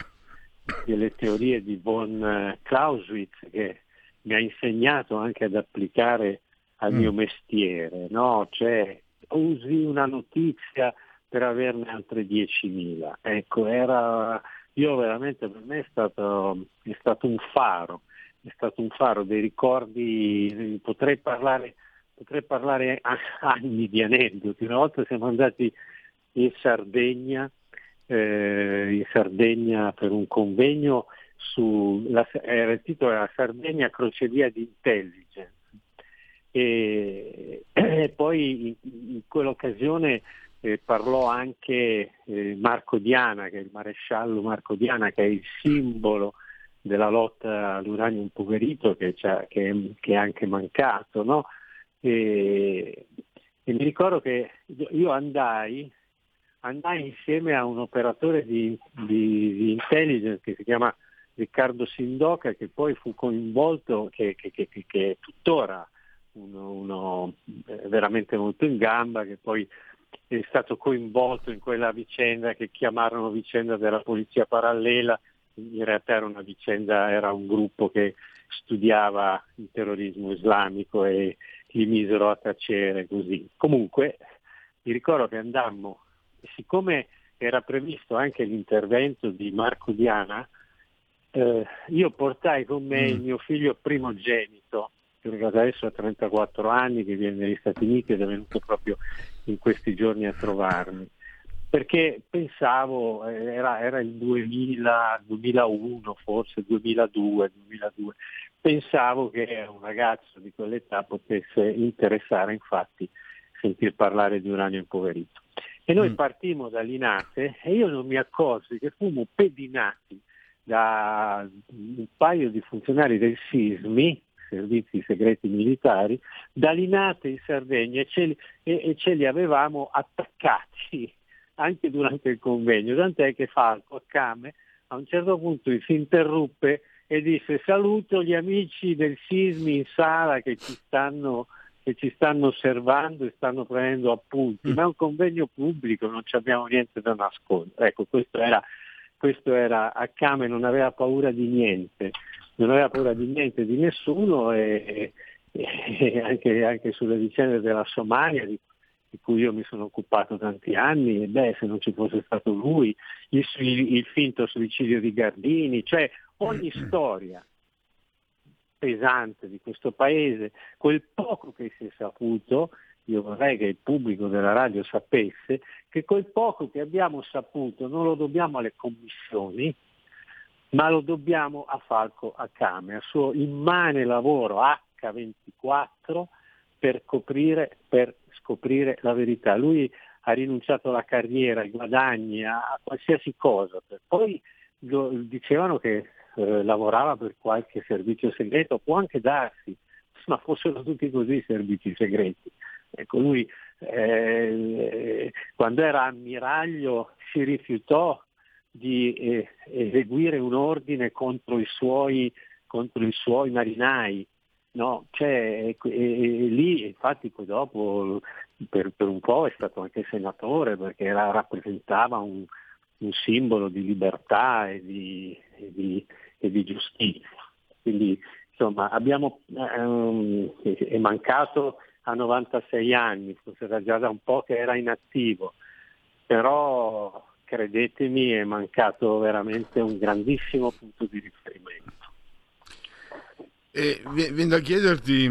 delle teorie di von Clausewitz, che mi ha insegnato anche ad applicare al mio mm. mestiere, no? Cioè, usi una notizia per averne altre 10.000. Ecco, era, io veramente per me è stato, è stato un faro, è stato un faro dei ricordi, potrei parlare, potrei parlare anni di aneddoti. Una volta siamo andati in Sardegna, eh, in Sardegna per un convegno su, la, era il titolo era Sardegna crocevia di intelligence e, e poi in, in quell'occasione eh, parlò anche eh, Marco Diana, che è il maresciallo Marco Diana, che è il simbolo della lotta all'uranio impoverito che, che, che, è anche mancato. No? E, e mi ricordo che io andai andai insieme a un operatore di, di, di intelligence che si chiama Riccardo Sindoca che poi fu coinvolto, che, che, che, che è tuttora uno, uno, eh, veramente molto in gamba, che poi è stato coinvolto in quella vicenda che chiamarono vicenda della polizia parallela, in realtà era una vicenda, era un gruppo che studiava il terrorismo islamico e li misero a tacere così. Comunque mi ricordo che andammo siccome era previsto anche l'intervento di Marco Diana, eh, io portai con me mm. il mio figlio primogenito, che adesso ha 34 anni, che viene negli Stati Uniti ed è venuto proprio in questi giorni a trovarmi. perché pensavo, eh, era, era il 2000, 2001 forse, 2002, 2002, pensavo che un ragazzo di quell'età potesse interessare infatti sentir parlare di uranio impoverito. E noi mm. partimmo da Linate e io non mi accorsi che fummo pedinati da un paio di funzionari del SISMI, servizi segreti militari, da Linate in Sardegna e ce, li, e, e ce li avevamo attaccati [laughs] anche durante il convegno, tant'è che Falco a Came a un certo punto si interruppe e disse saluto gli amici del Sismi in sala che ci stanno, che ci stanno osservando e stanno prendendo appunti, mm. ma è un convegno pubblico, non abbiamo niente da nascondere. Ecco, questo era, questo era a Came, non aveva paura di niente, non aveva paura di niente, di nessuno e, e anche, anche, sulle vicende della Somalia, di, di, cui io mi sono occupato tanti anni, e beh, se non ci fosse stato lui, il, il finto suicidio di Gardini, cioè ogni [clears throat] storia pesante di questo paese, quel poco che si è saputo, io vorrei che il pubblico della radio sapesse che quel poco che abbiamo saputo non lo dobbiamo alle commissioni, ma lo dobbiamo a Falco Acame, al suo immane lavoro H24 per, coprire, per scoprire la verità. Lui ha rinunciato alla carriera, ai guadagni, a qualsiasi cosa. Poi dicevano che eh, lavorava per qualche servizio segreto, può anche darsi, ma fossero tutti così i servizi segreti. Ecco, lui eh, quando era ammiraglio si rifiutò di eh, eseguire un ordine contro i suoi, contro i suoi marinai. No? Cioè, e, e, lì infatti poi dopo per, per, un po' è stato anche senatore perché era, rappresentava un, un, simbolo di libertà e di, e di, di giustizia. Quindi insomma abbiamo, ehm, è mancato a 96 anni, forse era già da un po' che era inattivo, però credetemi è mancato veramente un grandissimo punto di riferimento. E viene da chiederti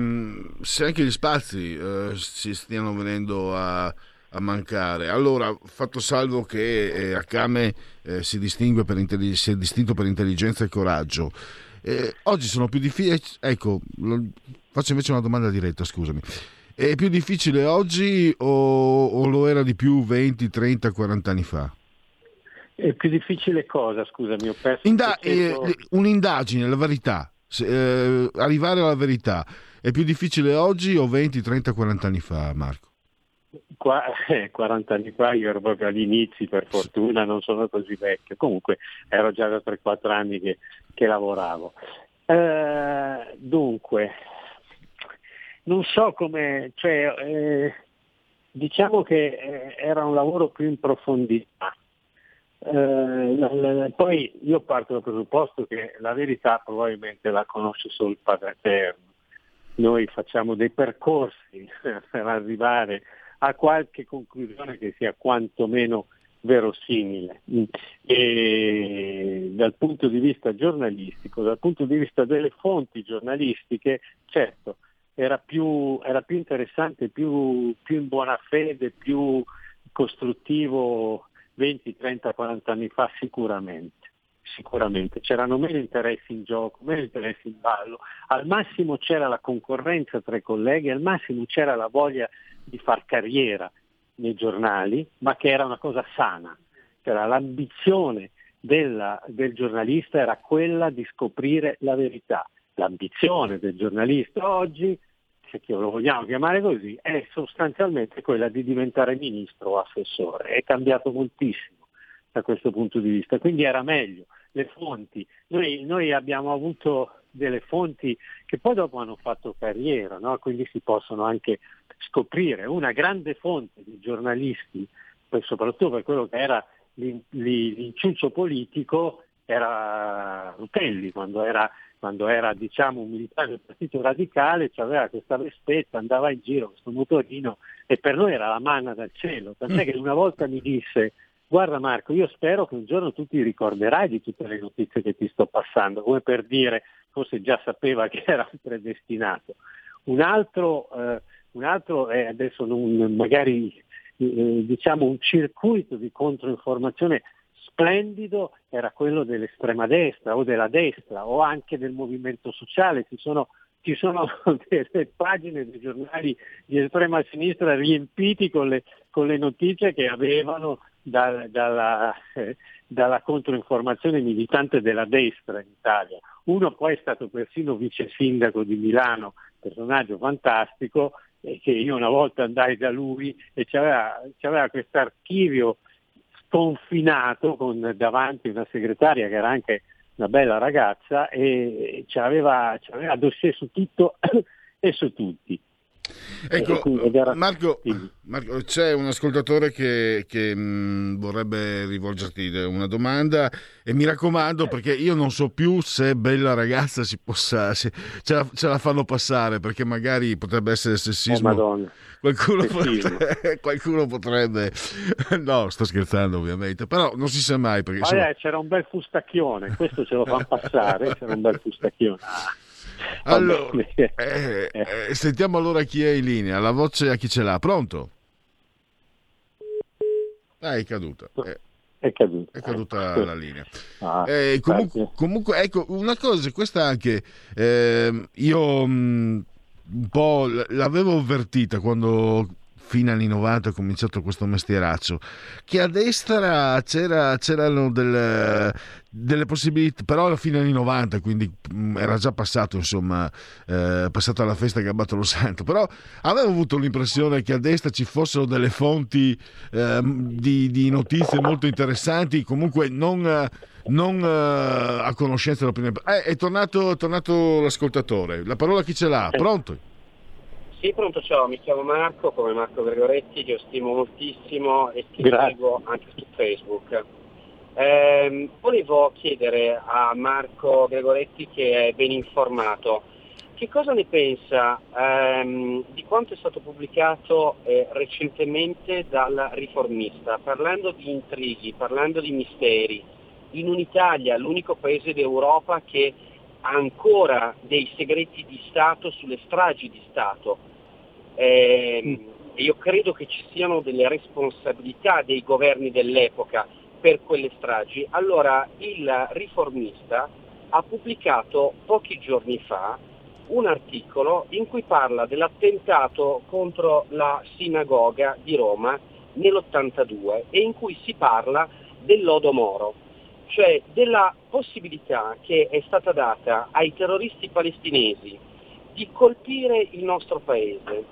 se anche gli spazi eh, si stiano venendo a, a, mancare. Allora, fatto salvo che eh, Akame eh, si, distingue per si è distinto per intelligenza e coraggio, eh, oggi sono più difficili. Ecco, lo, faccio invece una domanda diretta, scusami. È più difficile oggi o, o lo era di più 20, 30, 40 anni fa? È più difficile cosa, scusami, ho perso Inda- eh, un'indagine, la verità, Se, eh, arrivare alla verità. È più difficile oggi o 20, 30, 40 anni fa, Marco? Qua, [laughs] eh, 40 anni fa io ero proprio agli inizi, per fortuna non sono così vecchio, comunque ero già da 3-4 anni che, che lavoravo. Eh, dunque, non so come, cioè, eh, diciamo che eh, era un lavoro più in profondità. Eh, poi io parto dal presupposto che la verità probabilmente la conosce solo il Padre Eterno. Noi facciamo dei percorsi [laughs] per arrivare a qualche conclusione che sia quantomeno verosimile. E dal punto di vista giornalistico, dal punto di vista delle fonti giornalistiche, certo, era più, era più interessante, più, più, in buona fede, più costruttivo 20, 30, 40 anni fa sicuramente. Sicuramente c'erano meno interessi in gioco, meno interessi in ballo, al massimo c'era la concorrenza tra i colleghi, al massimo c'era la voglia di far carriera nei giornali, ma che era una cosa sana, c'era l'ambizione della, del giornalista era quella di scoprire la verità. L'ambizione del giornalista oggi se lo vogliamo chiamare così, è sostanzialmente quella di diventare ministro o assessore. È cambiato moltissimo da questo punto di vista, quindi era meglio. Le fonti, noi, noi abbiamo avuto delle fonti che poi dopo hanno fatto carriera, no? quindi si possono anche scoprire. Una grande fonte di giornalisti, soprattutto per quello che era l'inciuccio politico, era Rutelli, quando era quando era diciamo, un militare del Partito Radicale, aveva questa vestetta, andava in giro questo motorino e per noi era la manna dal cielo. Tant'è che una volta mi disse guarda Marco, io spero che un giorno tu ti ricorderai di tutte le notizie che ti sto passando, come per dire, forse già sapeva che era predestinato. Un altro, eh, un altro è adesso non, magari eh, diciamo un circuito di controinformazione splendido era quello dell'estrema destra o della destra o anche del movimento sociale. Ci sono, ci sono [laughs] delle pagine dei giornali di estrema sinistra riempiti con le, con le notizie che avevano da, dalla, eh, dalla controinformazione militante della destra in Italia. Uno poi è stato persino vice sindaco di Milano, personaggio fantastico, e che io una volta andai da lui e c'aveva, c'aveva questo archivio sconfinato con davanti una segretaria che era anche una bella ragazza e c'aveva, c'aveva dossier su tutto [clears throat] e su tutti. Ecco, Marco, Marco, c'è un ascoltatore che, che mh, vorrebbe rivolgerti una domanda e mi raccomando perché io non so più se bella ragazza si possa, se, ce, la, ce, la, fanno passare perché magari potrebbe essere sessismo. Oh, qualcuno, potrebbe, [laughs] qualcuno, potrebbe, no, sto scherzando ovviamente, però non si sa mai. Perché, insomma... c'era un bel fustacchione, questo ce lo fanno [laughs] passare, c'era un bel fustacchione. Allora, eh, eh, sentiamo allora chi è in linea, la voce a chi ce l'ha. Pronto? Ah, è caduta. Eh, è caduta, è caduta la linea. Ah, eh, comunque, comunque, ecco, una cosa, questa anche, eh, io mh, mm, un po' l'avevo avvertita quando fine anni 90 ho cominciato questo mestieraccio, che a destra c'era, c'erano delle, delle possibilità, però alla fine anni 90, quindi mm, era già passato, insomma, eh, passato alla festa Gabbato lo Santo, però avevo avuto l'impressione che a destra ci fossero delle fonti eh, di, di, notizie molto interessanti, comunque non... non uh, a conoscenza dell'opinione. Eh, è, tornato, è tornato l'ascoltatore. La parola chi ce l'ha? Pronto? Sì, pronto, ciao, mi chiamo Marco, come Marco Gregoretti, che io stimo moltissimo e ti seguo anche su Facebook. Eh, volevo chiedere a Marco Gregoretti, che è ben informato, che cosa ne pensa ehm, di quanto è stato pubblicato eh, recentemente dal riformista, parlando di intrighi, parlando di misteri, in un'Italia, l'unico paese d'Europa che ancora dei segreti di Stato sulle stragi di Stato. Eh, io credo che ci siano delle responsabilità dei governi dell'epoca per quelle stragi. Allora il riformista ha pubblicato pochi giorni fa un articolo in cui parla dell'attentato contro la sinagoga di Roma nell'82 e in cui si parla del lodo Moro cioè della possibilità che è stata data ai terroristi palestinesi di colpire il nostro paese,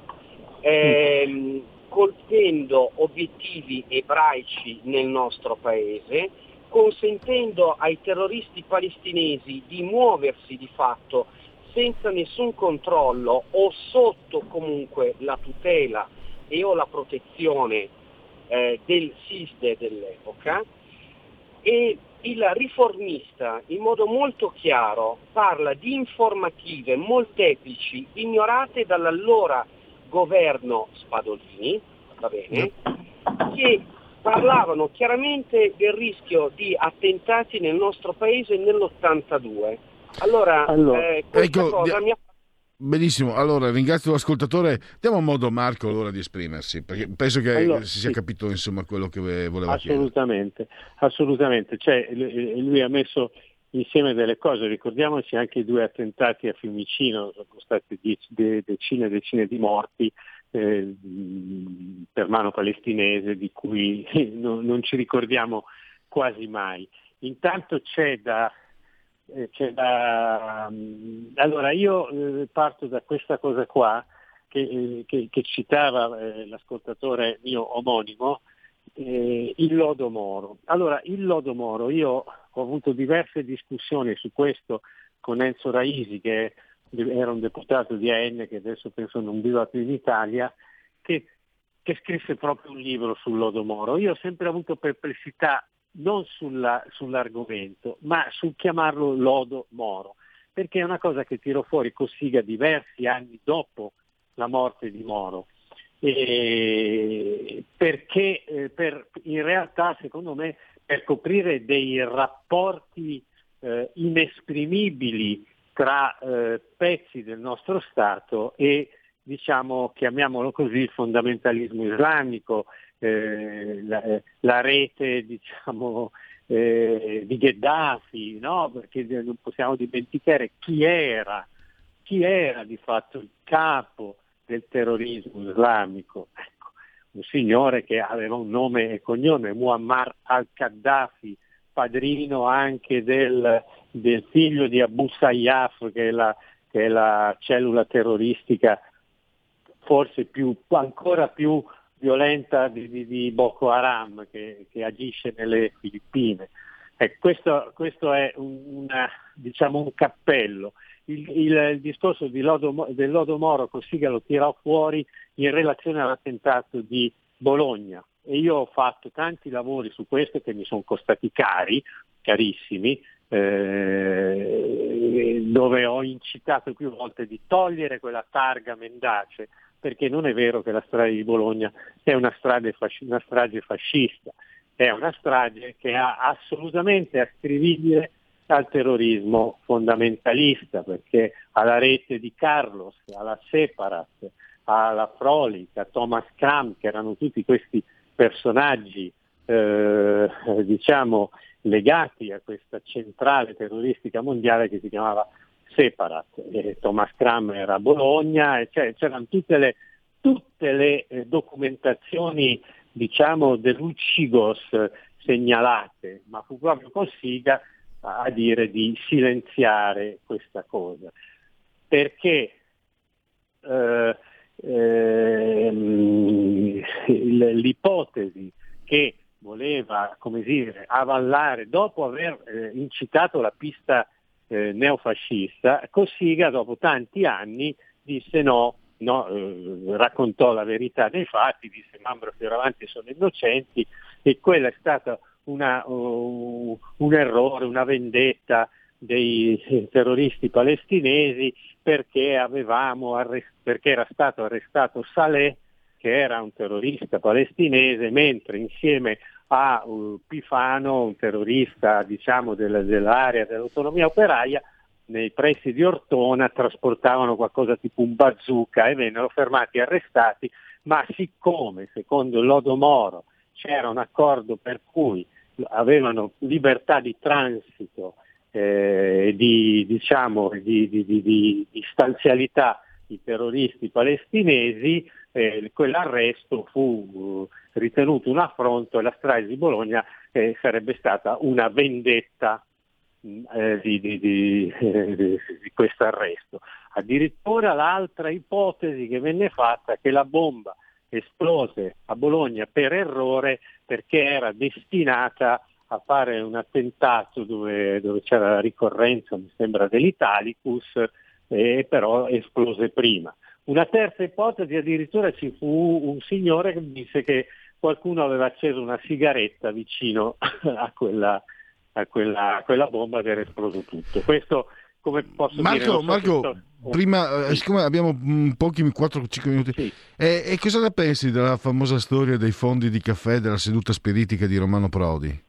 ehm, colpendo obiettivi ebraici nel nostro paese, consentendo ai terroristi palestinesi di muoversi di fatto senza nessun controllo o sotto comunque la tutela e o la protezione eh, del SISDE dell'epoca. E il riformista in modo molto chiaro parla di informative molteplici ignorate dall'allora governo Spadolini, va bene, che parlavano chiaramente del rischio di attentati nel nostro paese nell'82. Allora, allora eh, questa ecco, cosa mi ha Benissimo, allora ringrazio l'ascoltatore. Diamo modo a Marco allora di esprimersi, perché penso che allora, si sia sì. capito insomma quello che voleva assolutamente, chiedere. Assolutamente, cioè, lui ha messo insieme delle cose, ricordiamoci anche i due attentati a Fiumicino, sono stati decine e decine di morti eh, per mano palestinese di cui [laughs] non, non ci ricordiamo quasi mai. Intanto c'è da eh, c'è da... Mm, allora io eh, parto da questa cosa qua che, eh, che, che citava l'ascoltatore mio omonimo, eh, il lodo Moro. Allora, il lodo Moro, io ho avuto diverse discussioni su questo con Enzo Raisi, che era un deputato di AN che adesso penso non viva più in Italia, che, che scrisse proprio un libro sul lodo Moro. Io ho sempre avuto perplessità non sulla, sull'argomento, ma sul chiamarlo lodo Moro, perché è una cosa che tiro fuori Cossiga diversi anni dopo la morte di Moro. Perché eh, per, in realtà, secondo me, per coprire dei rapporti eh, inesprimibili tra eh, pezzi del nostro Stato e diciamo, chiamiamolo così, il fondamentalismo islamico, eh, la, eh, la, rete [laughs] diciamo, di Gheddafi, no? perché non possiamo dimenticare chi era, chi era di fatto il capo del terrorismo islamico. Ecco, un signore che aveva un nome e cognome, Muammar al-Qaddafi, padrino anche del, del figlio di Abu Sayyaf, che è la, che è la cellula terroristica forse più, ancora più violenta di, di, di Boko Haram che, che, agisce nelle Filippine. Eh, questo, questo, è un, una, diciamo un cappello. Il, il, il discorso Lodo, del Lodo Moro Cossiga lo tirò fuori in relazione all'attentato di Bologna. E io ho fatto tanti lavori su questo che mi sono costati cari, carissimi, eh, dove ho incitato più volte di togliere quella targa mendace perché non è vero che la strage di Bologna è una strage, fasc- una strage fascista, è una strage che ha assolutamente ascrivibile al terrorismo fondamentalista, perché alla rete di Carlos, alla Separat, alla Frolic, a Thomas Kram, che erano tutti questi personaggi eh, diciamo legati a questa centrale terroristica mondiale che si chiamava Separat, eh, Thomas Kram era a Bologna, e cioè, c'erano tutte le, tutte le eh, documentazioni diciamo dell'Ucigos segnalate, ma fu proprio Cossiga a dire di silenziare questa cosa, perché eh, eh, l'ipotesi che voleva come dire, avallare dopo aver eh, incitato la pista eh, neofascista, Cossiga dopo tanti anni disse no, no eh, raccontò la verità dei fatti, disse Mambro e Fioravanti sono innocenti e quella è stata una, uh, un errore, una vendetta dei terroristi palestinesi perché, arrest- perché era stato arrestato Saleh che era un terrorista palestinese, mentre insieme a uh, Pifano, un terrorista diciamo, del, dell'area dell'autonomia operaia, nei pressi di Ortona trasportavano qualcosa tipo un bazooka e vennero fermati e arrestati, ma siccome secondo il Lodo Moro c'era un accordo per cui avevano libertà di transito eh, di, diciamo, di, di, di, stanzialità i terroristi palestinesi, eh, quell'arresto fu eh, ritenuto un affronto e la strage di Bologna eh, sarebbe stata una vendetta mm, eh, di, di, di, [laughs] di questo arresto. Addirittura l'altra ipotesi che venne fatta è che la bomba esplose a Bologna per errore perché era destinata a fare un attentato dove, dove c'era la ricorrenza, mi sembra, dell'Italicus, e però esplose prima. Una terza ipotesi addirittura ci fu un signore che disse che qualcuno aveva acceso una sigaretta vicino [laughs] a quella, a quella, a quella bomba ed era esploso tutto. Questo come posso Marco, dire... So Marco sto... prima, eh, siccome abbiamo pochi 4-5 minuti, sì. e, e cosa ne pensi della famosa storia dei fondi di caffè della seduta spiritica di Romano Prodi?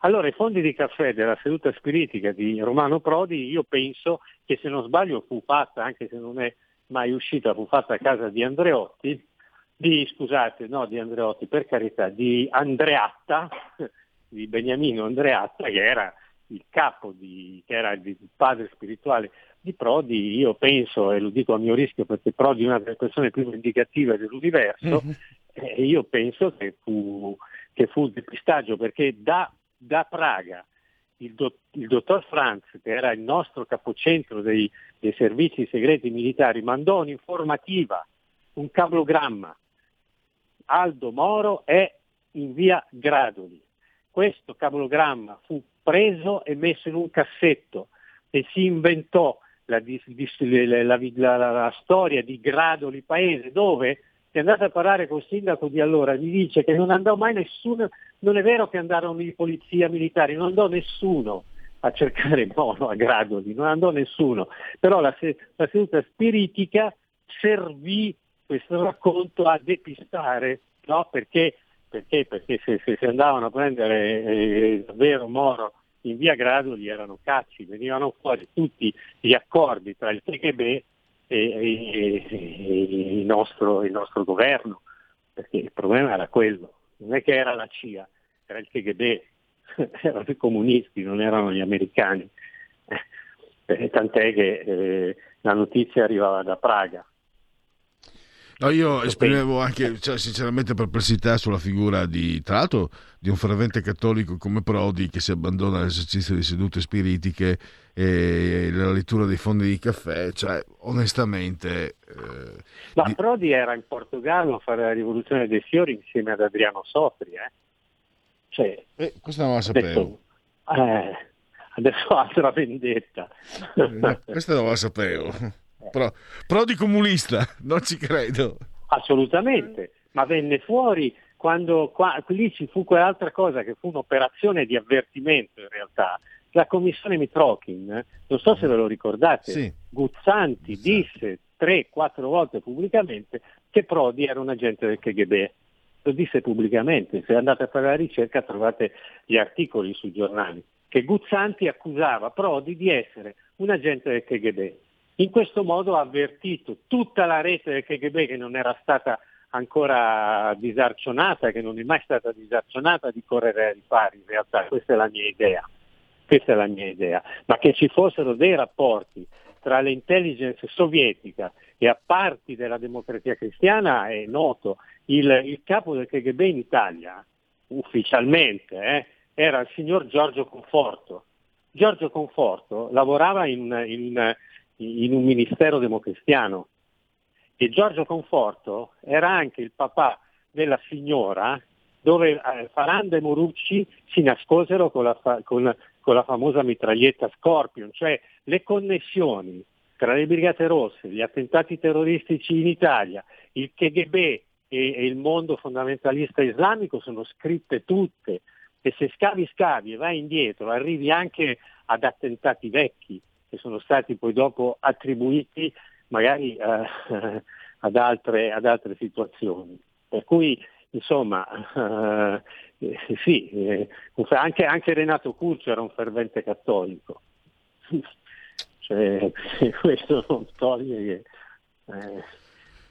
Allora, i fondi di caffè della seduta spiritica di Romano Prodi, io penso che se non sbaglio fu fatta, anche se non è mai uscita, fu fatta a casa di Andreotti, di, scusate, no di Andreotti, per carità, di Andreatta, [laughs] di Beniamino Andreatta, che era il capo, di, che era il padre spirituale di Prodi, io penso, e lo dico a mio rischio perché Prodi è una delle persone più vendicative dell'universo, mm-hmm. e io penso che fu, che fu depistaggio perché da da Praga il, do, il, dottor Franz, che era il nostro capocentro dei, dei servizi segreti militari, mandò un'informativa, un cablogramma. Aldo Moro è in via Gradoli. Questo cablogramma fu preso e messo in un cassetto e si inventò la, la, la, la storia di Gradoli Paese, dove se andate a parlare col sindaco di allora, mi dice che non andò mai nessuno, non è vero che andarono di polizia militari, non andò nessuno a cercare [laughs] Bono a Gradoli, non andò nessuno, però la, la seduta spiritica servì questo racconto a depistare, no? perché, perché, perché se, se, se, andavano a prendere eh, davvero Moro in via Gradoli erano cacci, venivano fuori tutti gli accordi tra il KGB e, e, e il, nostro, il, nostro, governo, perché il problema era quello. non è che era la CIA, era il KGB, [laughs] erano i comunisti, non erano gli americani. Eh, tant'è che eh, la notizia arrivava da Praga. No, io esprimevo anche cioè, sinceramente perplessità sulla figura di, tra l'altro, di un fervente cattolico come Prodi che si abbandona all'esercizio di sedute spiritiche e la lettura dei fondi di caffè, cioè onestamente... Eh, Ma di... Prodi era in Portogallo a fare la rivoluzione dei fiori insieme ad Adriano Sofri, eh? Cioè, eh, questo non lo sapevo. Adesso, eh, adesso [laughs] altra vendetta. Eh, questo non lo sapevo. Pro, Prodi comunista, non ci credo. Assolutamente, ma venne fuori quando qua, lì ci fu quell'altra cosa che fu un'operazione di avvertimento in realtà. La commissione Mitrochin, eh, non so se ve lo ricordate, sì. Guzzanti disse tre, quattro volte pubblicamente che Prodi era un agente del KGB. Lo disse pubblicamente, se andate a fare la ricerca trovate gli articoli sui giornali, che Guzzanti accusava Prodi di essere un agente del KGB. In questo modo ha avvertito tutta la rete del KGB che non era stata ancora disarcionata, che non è mai stata disarcionata di correre ai ripari, in realtà questa è la mia idea. Questa è la mia idea, ma che ci fossero dei rapporti tra l'intelligence sovietica e a parti della democrazia cristiana è noto. Il, il capo del KGB in Italia, ufficialmente, eh, era il signor Giorgio Conforto. Giorgio Conforto lavorava in, in, in un ministero democristiano. E Giorgio Conforto era anche il papà della signora dove eh, Faranda e Morucci si nascosero con la, fa- con, con la famosa mitraglietta Scorpion, cioè le connessioni tra le Brigate Rosse, gli attentati terroristici in Italia, il KGB e, e, il mondo fondamentalista islamico sono scritte tutte. E se scavi scavi e vai indietro arrivi anche ad attentati vecchi che sono stati poi dopo attribuiti magari eh, [laughs] ad, altre, ad, altre, situazioni. Per cui insomma eh, sì, eh, anche, anche, Renato Curcio era un fervente cattolico. [laughs] cioè, [laughs] questo non toglie che eh,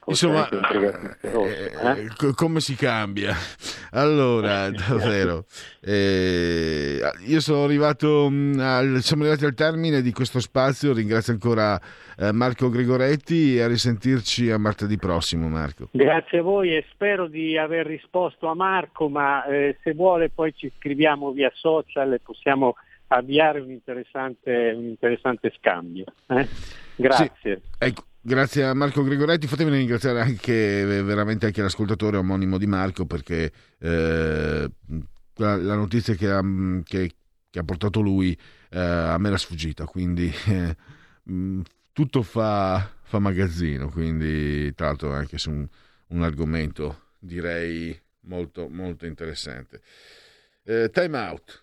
Insomma, eh, eh, come si cambia? Allora, [laughs] davvero, eh, io sono arrivato, mm, al, siamo arrivati al termine di questo spazio, ringrazio ancora eh, Marco Gregoretti e a risentirci a martedì prossimo Marco. Grazie a voi e spero di aver risposto a Marco, ma eh, se vuole poi ci scriviamo via social e possiamo avviare un interessante, un interessante scambio. Eh? Grazie. Sì, ecco. Grazie a Marco Gregoretti, fatemi ringraziare anche veramente anche l'ascoltatore omonimo di Marco perché eh, la, notizia che ha, che, che ha portato lui eh, a me era sfuggita, quindi eh, tutto fa, fa, magazzino, quindi tra l'altro anche su un, un argomento direi molto, molto interessante. Eh, time out.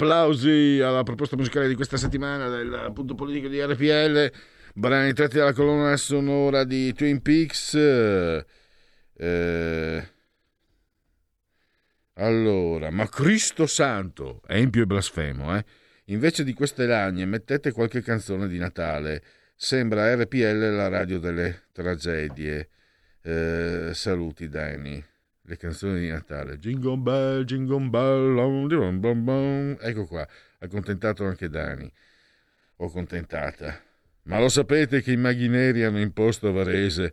Applausi alla proposta musicale di questa settimana del punto politico di RPL, brani tratti dalla colonna sonora di Twin Peaks. Eh, allora, ma Cristo Santo, empio e blasfemo, eh? Invece di queste lagne mettete qualche canzone di Natale. Sembra RPL la radio delle tragedie. Eh, saluti Danny le canzoni di Natale. Jingle bell, jingle bell, ecco qua, accontentato anche Dani, o contentata. Ma lo sapete che i maghi neri hanno imposto a Varese,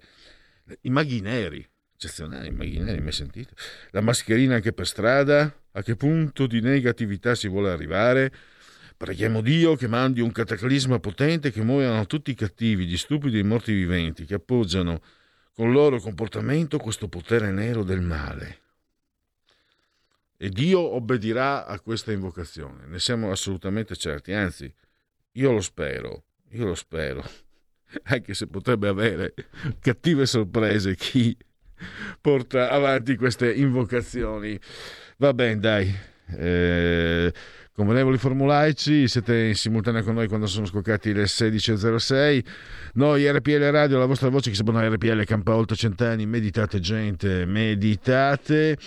i maghi neri, eccezionali, i maghi neri, mai sentito? La mascherina anche per strada? A che punto di negatività si vuole arrivare? Preghiamo Dio che mandi un cataclisma potente che muoiano tutti i cattivi, gli stupidi e i morti viventi che appoggiano con loro comportamento questo potere nero del male. E Dio obbedirà a questa invocazione, ne siamo assolutamente certi, anzi, io lo spero, io lo spero, [laughs] anche se potrebbe avere cattive sorprese chi porta avanti queste invocazioni. Va bene, dai. Eh, Convenevoli formulaici, siete in simultanea con noi quando sono scoccati le 16.06. Noi RPL Radio, la vostra voce che si chiama RPL campa oltre cent'anni. Meditate gente, meditate.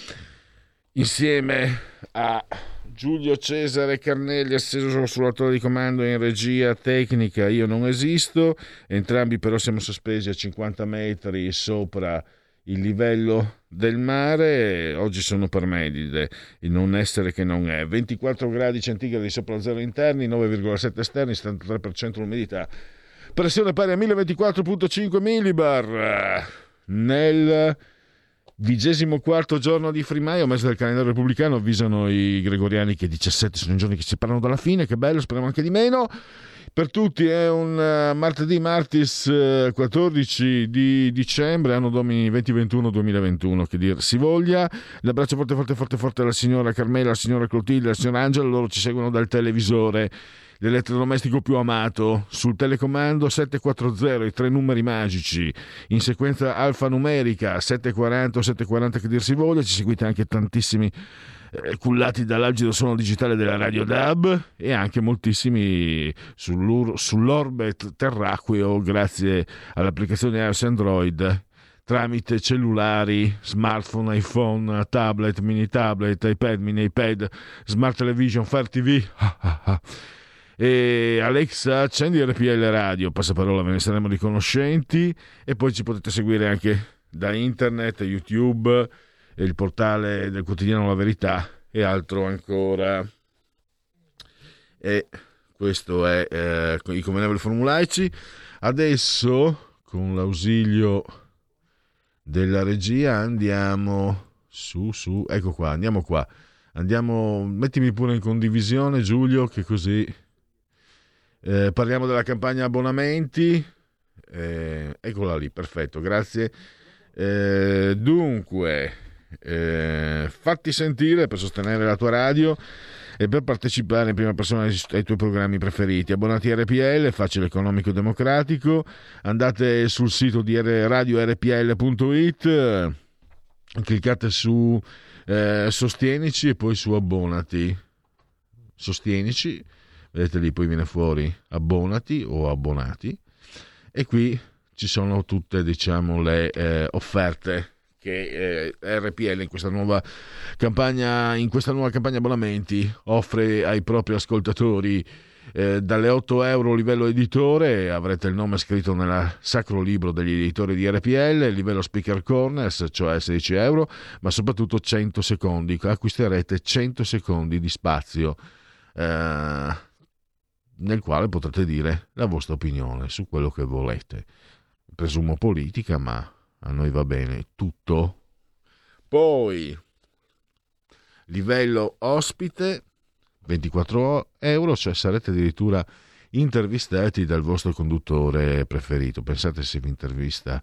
Insieme a Giulio Cesare Carnelli asseso sulla torre di comando in regia tecnica, io non esisto, entrambi però siamo sospesi a 50 metri sopra il livello del mare, oggi sono Parmenide, il non essere che non è, 24 gradi centigradi sopra zero interni, 9,7 esterni, 73% l'umidità, pressione pari a 1024,5 millibar. Nel Vigesimo quarto giorno di Frimaio, mese del calendario repubblicano, avvisano i gregoriani che 17 sono i giorni che ci separano dalla fine, che bello, speriamo anche di meno. Per tutti è un uh, martedì, martis uh, 14 di dicembre, anno domini 2021-2021, che dir si voglia. L'abbraccio forte, forte, forte, forte alla signora Carmela, alla signora Clotilde, alla signora Angela, loro ci seguono dal televisore l'elettrodomestico più amato. Sul telecomando 740, i tre numeri magici, in sequenza alfanumerica 740 740 che dir si voglia. Ci seguite anche tantissimi eh, cullati dall'algido suono digitale della Radio DAB e anche moltissimi sull'orbit terraqueo grazie all'applicazione iOS Android tramite cellulari, smartphone, iPhone, tablet, mini tablet, iPad, mini iPad, smart television, Fire TV. [laughs] E Alexa, accendi RPL Radio, passaparola, ve ne saremo riconoscenti. E poi ci potete seguire anche da internet, YouTube, il portale del quotidiano La Verità e altro ancora. E questo è eh, i convenevoli formulaici. Adesso, con l'ausilio della regia, andiamo su, su, ecco qua, andiamo qua. Andiamo, mettimi pure in condivisione Giulio, che così eh, parliamo della campagna abbonamenti. Eh, eccola lì, perfetto, grazie. Eh, dunque, eh, fatti sentire per sostenere la tua radio e per partecipare in prima persona ai tuoi programmi preferiti. Abbonati a RPL, facile economico democratico. Andate sul sito di radiorpl.it, cliccate su eh, Sostienici e poi su Abbonati. Sostienici vedete lì poi viene fuori abbonati o abbonati. E qui ci sono tutte diciamo le eh, offerte che eh, RPL in questa nuova campagna in questa nuova campagna abbonamenti offre ai propri ascoltatori eh, dalle 8 euro livello editore avrete il nome scritto nel sacro libro degli editori di RPL livello speaker corners cioè 16 euro ma soprattutto 100 secondi acquisterete 100 secondi di spazio eh, nel quale potrete dire la vostra opinione su quello che volete. Presumo politica, ma a noi va bene tutto. Poi, livello ospite, 24 euro, cioè sarete addirittura intervistati dal vostro conduttore preferito. Pensate se vi intervista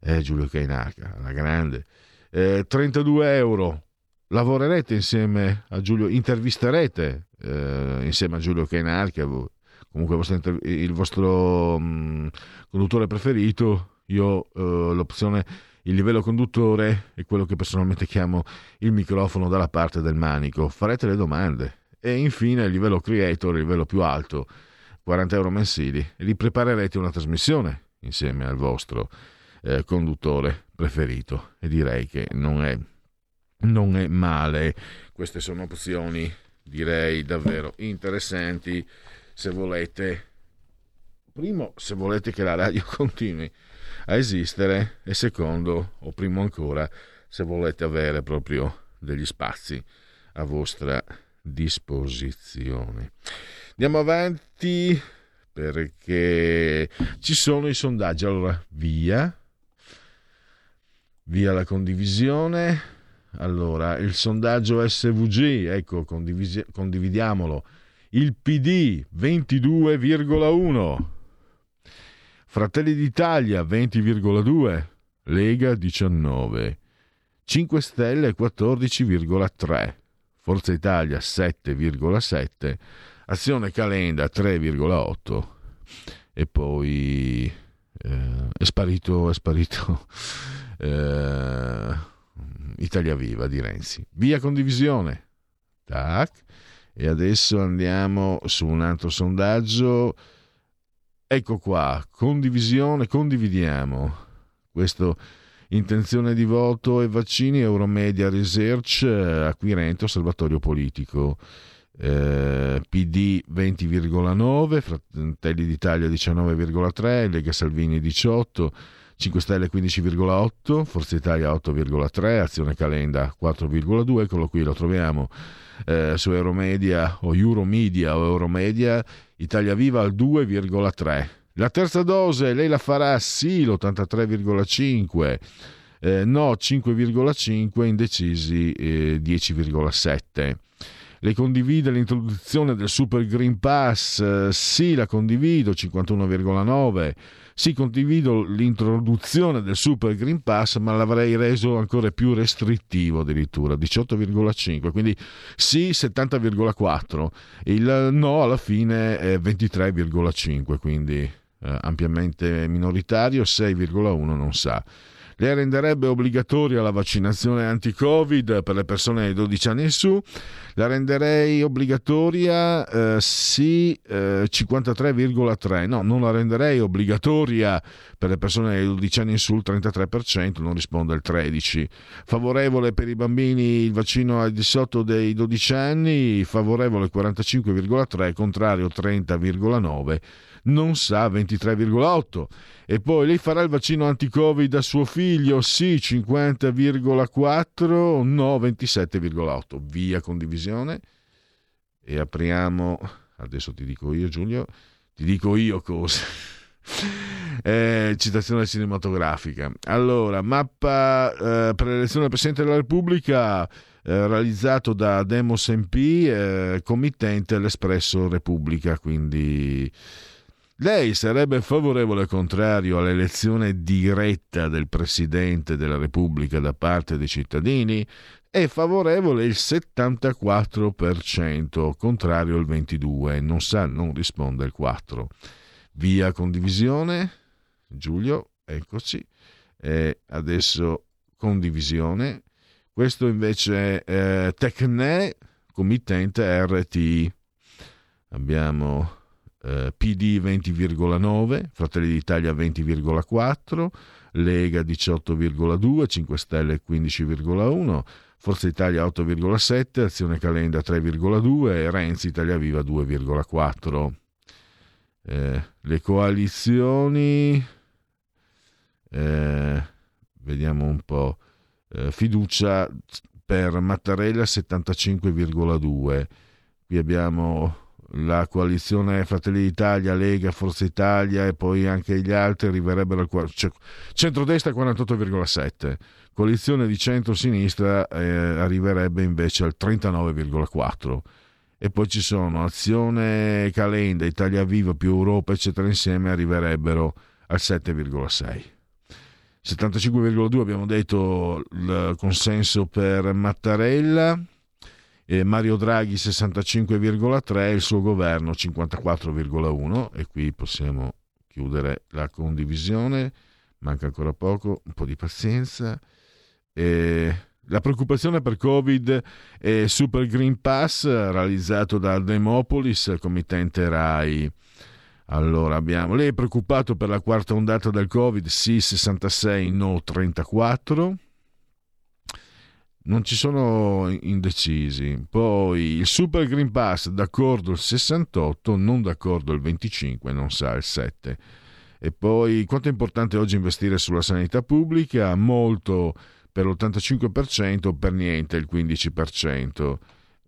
eh, Giulio Cainarca, la grande. Eh, 32 euro, lavorerete insieme a Giulio, intervisterete eh, insieme a Giulio Cainarca comunque il vostro, il vostro mh, conduttore preferito, io uh, l'opzione il livello conduttore è quello che personalmente chiamo il microfono dalla parte del manico. Farete le domande. E infine il livello creator, il livello più alto, 40 euro mensili, e vi preparerete una trasmissione insieme al vostro eh, conduttore preferito. E direi che non è, non è male. Queste sono opzioni, direi, davvero interessanti se volete, primo, se volete che la radio [laughs] continui a esistere e secondo, o primo ancora, se volete avere proprio degli spazi a vostra disposizione. Andiamo avanti perché ci sono i sondaggi. Allora, via, via la condivisione. Allora, il sondaggio SVG, ecco, condividiamolo il PD 22,1, Fratelli d'Italia 20,2, Lega 19, 5 Stelle 14,3, Forza Italia 7,7, Azione Calenda 3,8 e poi eh, è sparito, è sparito [laughs] eh, Italia Viva di Renzi. Via condivisione. Tac. E adesso andiamo su un altro sondaggio. Ecco qua, condivisione, condividiamo. Questo intenzione di voto e vaccini Euromedia Research, Acquirente, Osservatorio Politico. eh, PD 20,9, Fratelli d'Italia 19,3, Lega Salvini 18, 5 Stelle 15,8, Forza Italia 8,3, Azione Calenda 4,2, eccolo qui lo troviamo eh, su Euromedia o Euromedia o Euromedia, Italia Viva al 2,3. La terza dose lei la farà sì l'83,5, eh, no 5,5, indecisi eh, 10,7. Le condivide l'introduzione del Super Green Pass? Eh, sì, la condivido, 51,9. Sì, condivido l'introduzione del Super Green Pass, ma l'avrei reso ancora più restrittivo addirittura, 18,5. Quindi sì, 70,4. Il no alla fine è 23,5, quindi eh, ampiamente minoritario, 6,1 non sa. Le renderebbe obbligatoria la vaccinazione anti-Covid per le persone di 12 anni in su. La renderei obbligatoria, eh, sì, eh, 53,3. No, non la renderei obbligatoria per le persone di 12 anni in su, il 33%, non risponde il 13%. Favorevole per i bambini il vaccino al di sotto dei 12 anni, favorevole 45,3, contrario 30,9 non sa 23,8 e poi lei farà il vaccino anti-covid a suo figlio? Sì 50,4 no 27,8 via condivisione. E apriamo adesso ti dico io Giulio ti dico io cosa. [laughs] Eh, citazione cinematografica. Allora mappa eh, per l'elezione del Presidente della Repubblica eh, realizzato da Demos MP eh, committente l'Espresso Repubblica quindi lei sarebbe favorevole o contrario all'elezione diretta del Presidente della Repubblica da parte dei cittadini? È favorevole il 74%, contrario il 22%, non sa, non risponde il 4%. Via condivisione, Giulio, eccoci. E adesso condivisione. Questo invece è Tecne, committente RTI. Abbiamo eh, PD 20,9, Fratelli d'Italia 20,4, Lega 18,2, 5 Stelle 15,1, Forza Italia 8,7, Azione Calenda 3,2 e Renzi Italia Viva 2,4. Eh, le coalizioni, eh, vediamo un po', eh, fiducia per Mattarella 75,2, qui abbiamo la coalizione Fratelli d'Italia, Lega, Forza Italia e poi anche gli altri arriverebbero al cioè, centrodestra 48,7 coalizione di centro-sinistra eh, arriverebbe invece al 39,4 e poi ci sono Azione Calenda, Italia Viva più Europa eccetera insieme arriverebbero al 7,6 75,2 abbiamo detto il consenso per Mattarella eh, Mario Draghi 65,3, il suo governo 54,1 e qui possiamo chiudere la condivisione, manca ancora poco, un po' di pazienza. Eh, la preoccupazione per Covid e Super Green Pass realizzato da Demopolis, committente RAI. Allora abbiamo, lei è preoccupato per la quarta ondata del Covid? Sì, 66, no 34 non ci sono indecisi. Poi il Super Green Pass d'accordo il 68, non d'accordo il 25, non sa il 7. E poi quanto è importante oggi investire sulla sanità pubblica? Molto per l'85%, per niente il 15%.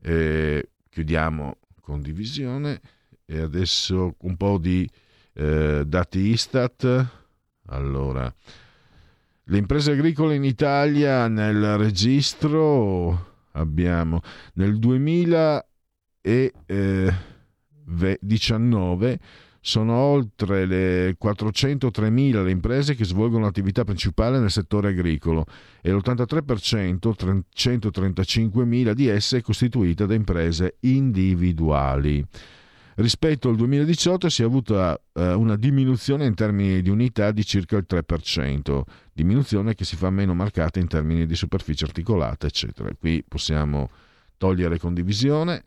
E chiudiamo condivisione e adesso un po' di eh, dati Istat. Allora, le imprese agricole in Italia nel registro abbiamo nel 2019 sono oltre le 403.000 le imprese che svolgono l'attività principale nel settore agricolo e l'83%, 335.000 di esse è costituita da imprese individuali. Rispetto al 2018 si è avuta eh, una diminuzione in termini di unità di circa il 3%, diminuzione che si fa meno marcata in termini di superficie articolata, eccetera. Qui possiamo togliere condivisione.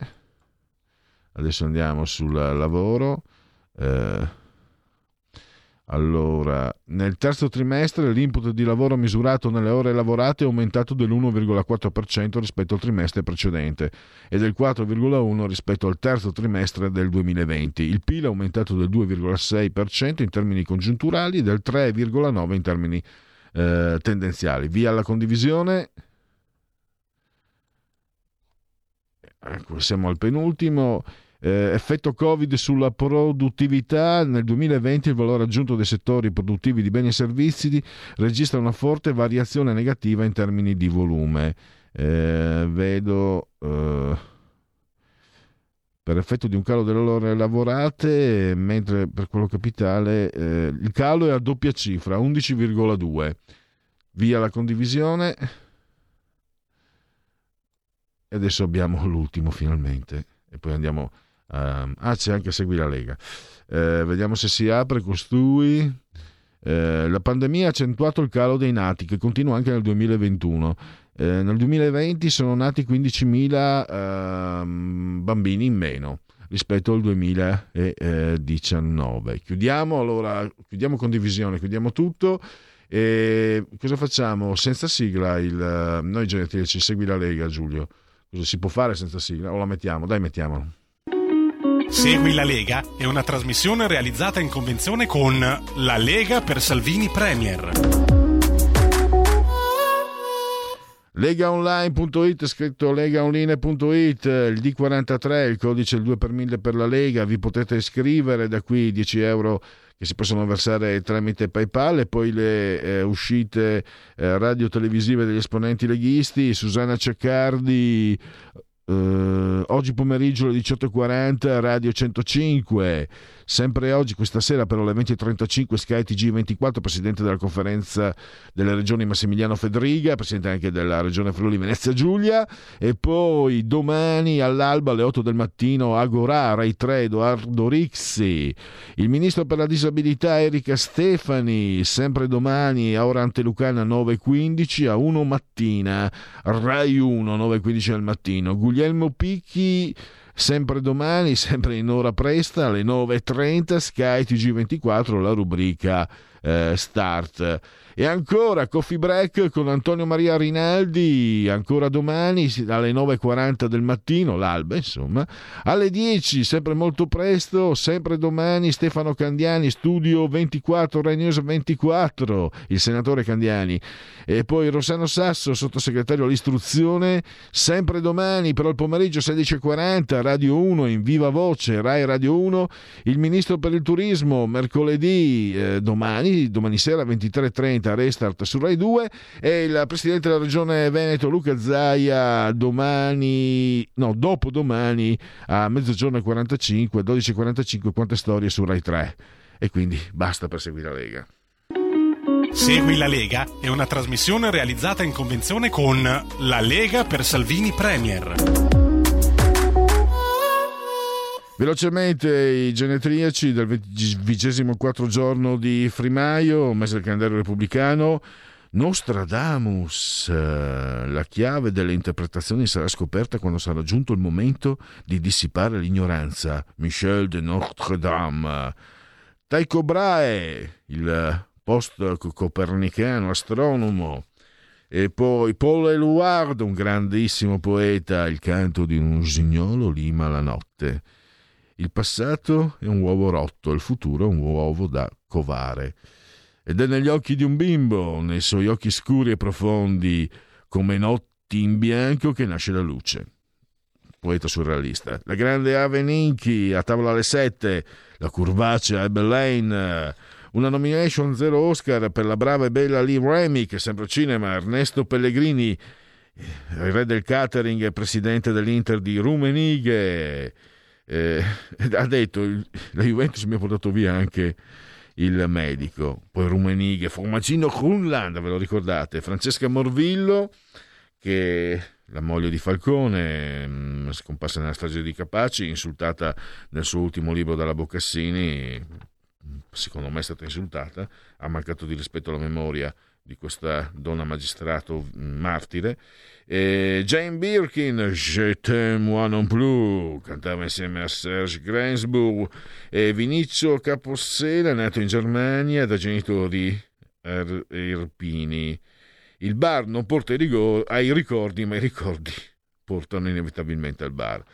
Adesso andiamo sul lavoro. Eh, Allora, nel terzo trimestre l'input di lavoro misurato nelle ore lavorate è aumentato dell'1,4% rispetto al trimestre precedente e del 4,1% rispetto al terzo trimestre del 2020. Il PIL è aumentato del 2,6% in termini congiunturali e del 3,9% in termini eh, tendenziali. Via la condivisione. Ecco, siamo al penultimo. Eh, effetto Covid sulla produttività. Nel 2020 il valore aggiunto dei settori produttivi di beni e servizi registra una forte variazione negativa in termini di volume. Eh, vedo eh, per effetto di un calo delle ore lavorate, mentre per quello capitale eh, il calo è a doppia cifra, 11,2. Via la condivisione. E adesso abbiamo l'ultimo finalmente. E poi andiamo Uh, ah, c'è anche Segui la Lega. Uh, vediamo se si apre costui. Uh, la pandemia ha accentuato il calo dei nati, che continua anche nel 2021. Eh, nel 2020 sono nati 15.000 ehm, bambini in meno rispetto al 2019. Chiudiamo allora, chiudiamo condivisione, chiudiamo tutto. E cosa facciamo? Senza sigla, il, noi genetrici, segui la Lega, Giulio. Cosa si può fare senza sigla? O la mettiamo? Dai, mettiamola. Segui la Lega è una trasmissione realizzata in convenzione con La Lega per Salvini Premier. Legaonline.it, scritto legaonline.it, il D43, il codice il 2 per 1000 per la Lega, vi potete iscrivere da qui 10 euro che si possono versare tramite PayPal e poi le eh, uscite eh, radio-televisive degli esponenti leghisti, Susanna Ceccardi, Uh, oggi pomeriggio alle 18.40 Radio 105 sempre oggi questa sera però alle 20.35 Sky TG24 presidente della conferenza delle regioni Massimiliano Fedriga presidente anche della regione Friuli Venezia Giulia e poi domani all'alba alle 8 del mattino Agorà Rai 3 Edoardo Rixi. Il ministro per la disabilità Erika Stefani sempre domani a ora antelucana 9.15 a 1 mattina. Rai 1 9.15 al mattino. Guglielmo Picchi sempre domani, [laughs] sempre in ora presta alle 9.30 Sky TG24 la rubrica eh, Start. E ancora Coffee Break con Antonio Maria Rinaldi, ancora domani alle 9.40 del mattino, l'alba insomma, alle 10, sempre molto presto, sempre domani Stefano Candiani, studio 24, Rai News 24, il senatore Candiani. E poi Rossano Sasso, sottosegretario all'istruzione, sempre domani, però il pomeriggio 16.40, Radio 1 in viva voce, Rai Radio 1, il ministro per il turismo, mercoledì, eh, domani, domani sera 23.30 Restart su Rai 2 e il presidente della regione Veneto Luca Zaia domani, no, dopo domani a mezzogiorno e 45, 12.45 quante storie su Rai 3 e quindi basta per seguire la Lega. Segui la Lega è una trasmissione realizzata in convenzione con La Lega per Salvini Premier. Velocemente i genetriaci del 24 giorno di Frimaio, mese del calendario repubblicano. Nostradamus, la chiave delle interpretazioni sarà scoperta quando sarà giunto il momento di dissipare l'ignoranza. Michel de Notre-Dame. Tycho Brahe, il post-copernicano astronomo. E poi Paul Eluard, un grandissimo poeta, il canto di un usignolo lima la notte. Il passato è un uovo rotto, il futuro è un uovo da covare. Ed è negli occhi di un bimbo, nei suoi occhi scuri e profondi, come notti in bianco, che nasce la luce. Poeta surrealista. La grande Ave Ninchi, a tavola alle sette, la curvacea Abel Lane, una nomination zero Oscar per la brava e bella Lee Remick, sempre cinema, Ernesto Pellegrini, il re del catering e presidente dell'Inter di Rumenighe, eh, [laughs] ha detto la Juventus mi ha portato via anche il medico, poi Rumenighe, Formagino Grunland, ve lo ricordate, Francesca Morvillo, che la moglie di Falcone, mh, scomparsa nella strage di Capaci, insultata nel suo ultimo libro dalla Boccassini, secondo me è stata insultata, ha mancato di rispetto alla memoria di questa donna magistrato martire. E Jane Birkin, Je t'aime moi non plus, cantava insieme a Serge Gainsbourg e Vinicio Capossela, nato in Germania da genitori er- irpini. Il bar non porta ai ricordi, ma i ricordi portano inevitabilmente al bar.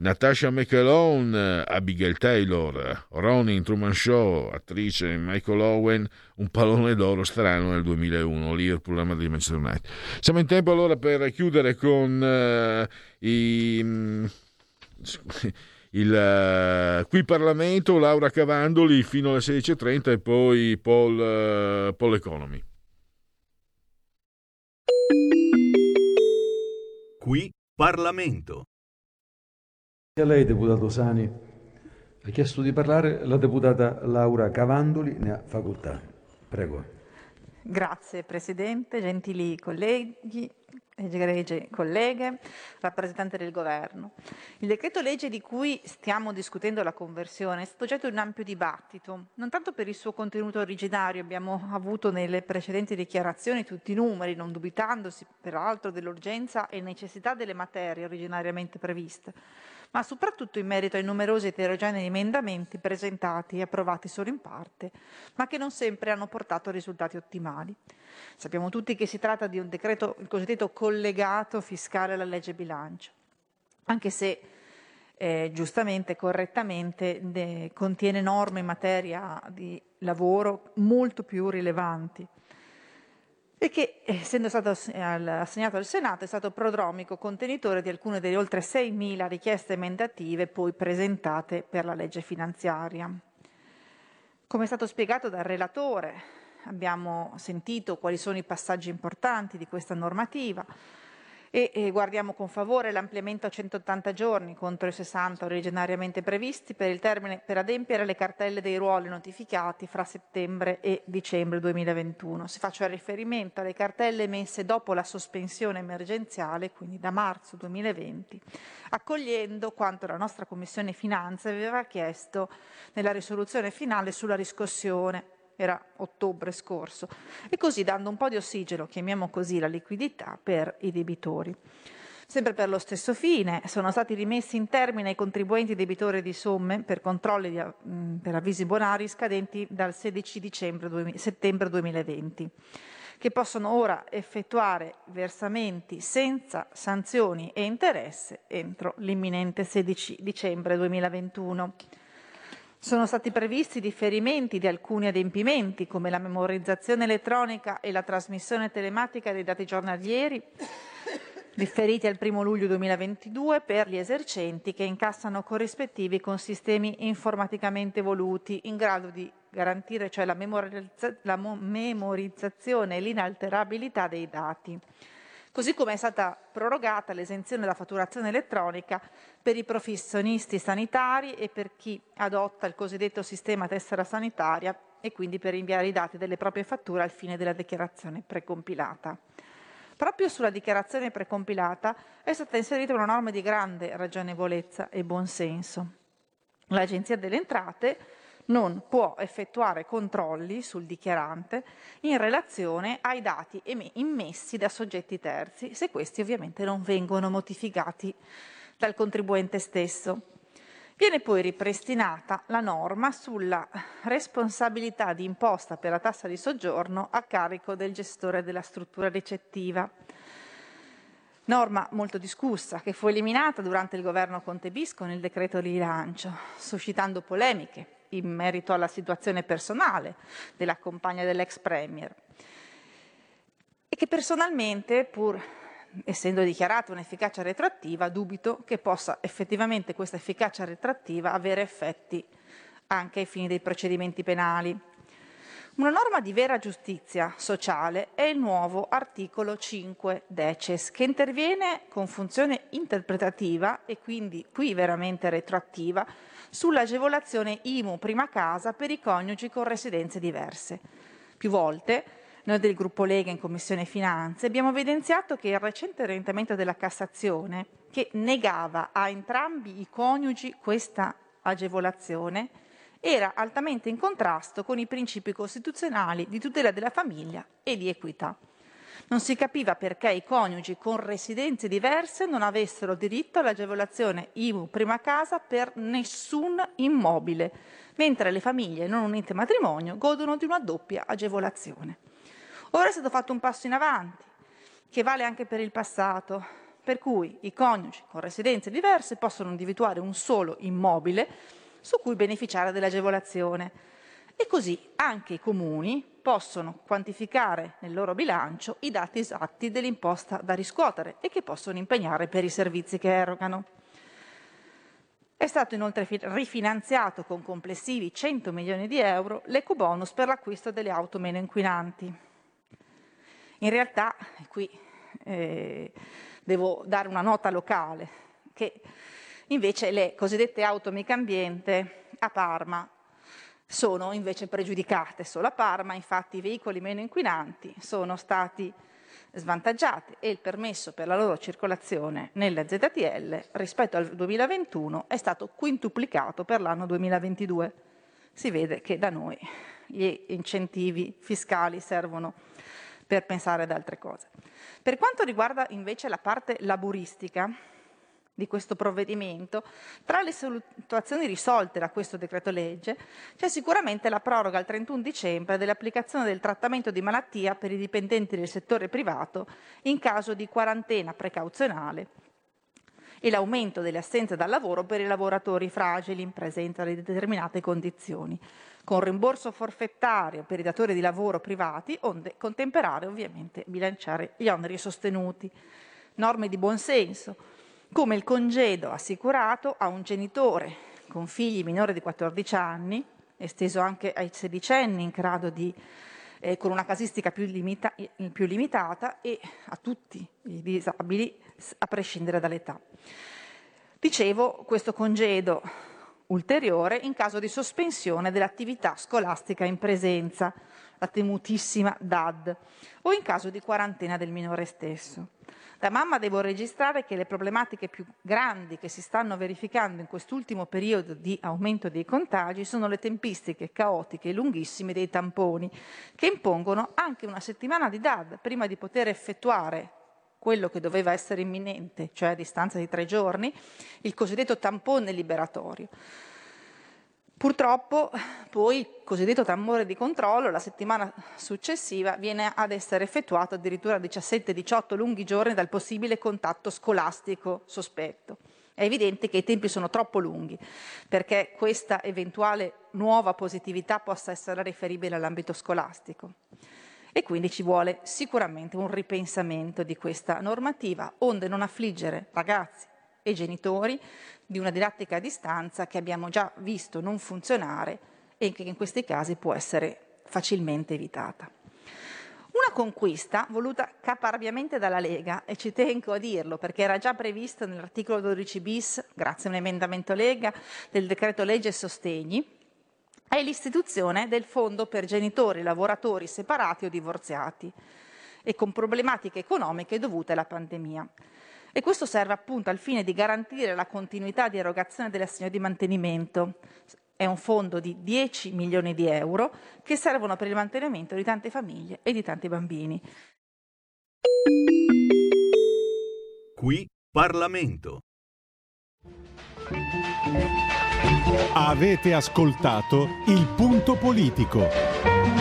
Natasha McElhone, Abigail Taylor, Ronin Truman Show, attrice Michael Owen, un pallone d'oro strano nel 2001, Liverpool, la Madrid, Manchester United. Siamo in tempo allora per chiudere con uh, i... Mm, il uh, qui Parlamento, Laura Cavandoli fino alle 16.30 e poi Paul, uh, Paul Economy. Qui Parlamento. A lei, deputato Sani, ha chiesto di parlare la deputata Laura Cavandoli, ne ha facoltà. Prego. Grazie Presidente, gentili colleghi, egregie colleghe, rappresentante del Governo. Il decreto legge di cui stiamo discutendo la conversione è stato oggetto di un ampio dibattito, non tanto per il suo contenuto originario, abbiamo avuto nelle precedenti dichiarazioni tutti i numeri, non dubitandosi peraltro dell'urgenza e necessità delle materie originariamente previste, ma soprattutto in merito ai numerosi eterogenei emendamenti presentati e approvati solo in parte, ma che non sempre hanno portato a risultati ottimali. Sappiamo tutti che si tratta di un decreto, il cosiddetto collegato fiscale alla legge bilancio, anche se eh, giustamente, correttamente, de, contiene norme in materia di lavoro molto più rilevanti e che, essendo stato assegnato al Senato, è stato prodromico contenitore di alcune delle oltre 6.000 richieste emendative poi presentate per la legge finanziaria. Come è stato spiegato dal relatore, abbiamo sentito quali sono i passaggi importanti di questa normativa, e, e guardiamo con favore l'ampliamento a 180 giorni contro i 60 originariamente previsti per il termine per adempiere le cartelle dei ruoli notificati fra settembre e dicembre 2021. Si faccia riferimento alle cartelle emesse dopo la sospensione emergenziale, quindi da marzo 2020, accogliendo quanto la nostra Commissione Finanze aveva chiesto nella risoluzione finale sulla riscossione era ottobre scorso, e così dando un po' di ossigeno, chiamiamo così la liquidità, per i debitori. Sempre per lo stesso fine sono stati rimessi in termine ai contribuenti debitori di somme per controlli di, mh, per avvisi bonari scadenti dal 16 dicembre 2000, settembre 2020 che possono ora effettuare versamenti senza sanzioni e interesse entro l'imminente 16 dicembre 2021. Sono stati previsti differimenti di alcuni adempimenti, come la memorizzazione elettronica e la trasmissione telematica dei dati giornalieri, differiti al 1 luglio 2022 per gli esercenti che incassano corrispettivi con sistemi informaticamente evoluti in grado di garantire cioè la, memorizza- la memorizzazione e l'inalterabilità dei dati così come è stata prorogata l'esenzione da fatturazione elettronica per i professionisti sanitari e per chi adotta il cosiddetto sistema tessera sanitaria e quindi per inviare i dati delle proprie fatture al fine della dichiarazione precompilata. Proprio sulla dichiarazione precompilata è stata inserita una norma di grande ragionevolezza e buonsenso. L'Agenzia delle Entrate non può effettuare controlli sul dichiarante in relazione ai dati immessi da soggetti terzi, se questi ovviamente non vengono notificati dal contribuente stesso. Viene poi ripristinata la norma sulla responsabilità di imposta per la tassa di soggiorno a carico del gestore della struttura ricettiva. Norma molto discussa che fu eliminata durante il governo Conte Bis con il decreto rilancio, suscitando polemiche in merito alla situazione personale della compagna dell'ex premier e che personalmente, pur essendo dichiarata un'efficacia retroattiva, dubito che possa effettivamente questa efficacia retroattiva avere effetti anche ai fini dei procedimenti penali. Una norma di vera giustizia sociale è il nuovo articolo 5 deces che interviene con funzione interpretativa e quindi qui veramente retroattiva sull'agevolazione IMU prima casa per i coniugi con residenze diverse. Più volte noi del gruppo Lega in Commissione Finanze abbiamo evidenziato che il recente orientamento della Cassazione, che negava a entrambi i coniugi questa agevolazione, era altamente in contrasto con i principi costituzionali di tutela della famiglia e di equità. Non si capiva perché i coniugi con residenze diverse non avessero diritto all'agevolazione IMU prima casa per nessun immobile, mentre le famiglie non unite matrimonio godono di una doppia agevolazione. Ora è stato fatto un passo in avanti, che vale anche per il passato, per cui i coniugi con residenze diverse possono individuare un solo immobile su cui beneficiare dell'agevolazione. E così anche i comuni possono quantificare nel loro bilancio i dati esatti dell'imposta da riscuotere e che possono impegnare per i servizi che erogano. È stato inoltre rifinanziato con complessivi 100 milioni di euro l'ecobonus per l'acquisto delle auto meno inquinanti. In realtà, qui eh, devo dare una nota locale, che invece le cosiddette auto mica ambiente a Parma sono invece pregiudicate. Solo a Parma, infatti, i veicoli meno inquinanti sono stati svantaggiati e il permesso per la loro circolazione nella ZTL rispetto al 2021 è stato quintuplicato per l'anno 2022. Si vede che da noi gli incentivi fiscali servono per pensare ad altre cose. Per quanto riguarda invece la parte laburistica, di questo provvedimento, tra le situazioni risolte da questo decreto legge c'è sicuramente la proroga al 31 dicembre dell'applicazione del trattamento di malattia per i dipendenti del settore privato in caso di quarantena precauzionale e l'aumento delle assenze dal lavoro per i lavoratori fragili in presenza di determinate condizioni, con rimborso forfettario per i datori di lavoro privati, onde contemperare ovviamente bilanciare gli oneri sostenuti. Norme di buonsenso, come il congedo assicurato a un genitore con figli minori di 14 anni, esteso anche ai sedicenni in grado di eh, con una casistica più, limita- più, limitata e a tutti i disabili a prescindere dall'età. Dicevo, questo congedo ulteriore in caso di sospensione dell'attività scolastica in presenza, la temutissima DAD, o in caso di quarantena del minore stesso. Da mamma devo registrare che le problematiche più grandi che si stanno verificando in quest'ultimo periodo di aumento dei contagi sono le tempistiche caotiche e lunghissime dei tamponi, che impongono anche una settimana di DAD prima di poter effettuare quello che doveva essere imminente, cioè a distanza di tre giorni, il cosiddetto tampone liberatorio. Purtroppo poi il cosiddetto tambore di controllo la settimana successiva viene ad essere effettuato addirittura 17-18 lunghi giorni dal possibile contatto scolastico sospetto. È evidente che i tempi sono troppo lunghi perché questa eventuale nuova positività possa essere riferibile all'ambito scolastico e quindi ci vuole sicuramente un ripensamento di questa normativa onde non affliggere ragazzi e genitori di una didattica a distanza che abbiamo già visto non funzionare e che in questi casi può essere facilmente evitata. Una conquista voluta caparbiamente dalla Lega, e ci tengo a dirlo perché era già previsto nell'articolo 12 bis, grazie a un emendamento Lega, del decreto legge sostegni, è l'istituzione del fondo per genitori, lavoratori separati o divorziati e con problematiche economiche dovute alla pandemia e questo serve appunto al fine di garantire la continuità di erogazione dell'assegno di mantenimento. È un fondo di 10 milioni di euro che servono per il mantenimento di tante famiglie e di tanti bambini. Qui Parlamento. Avete ascoltato il punto politico.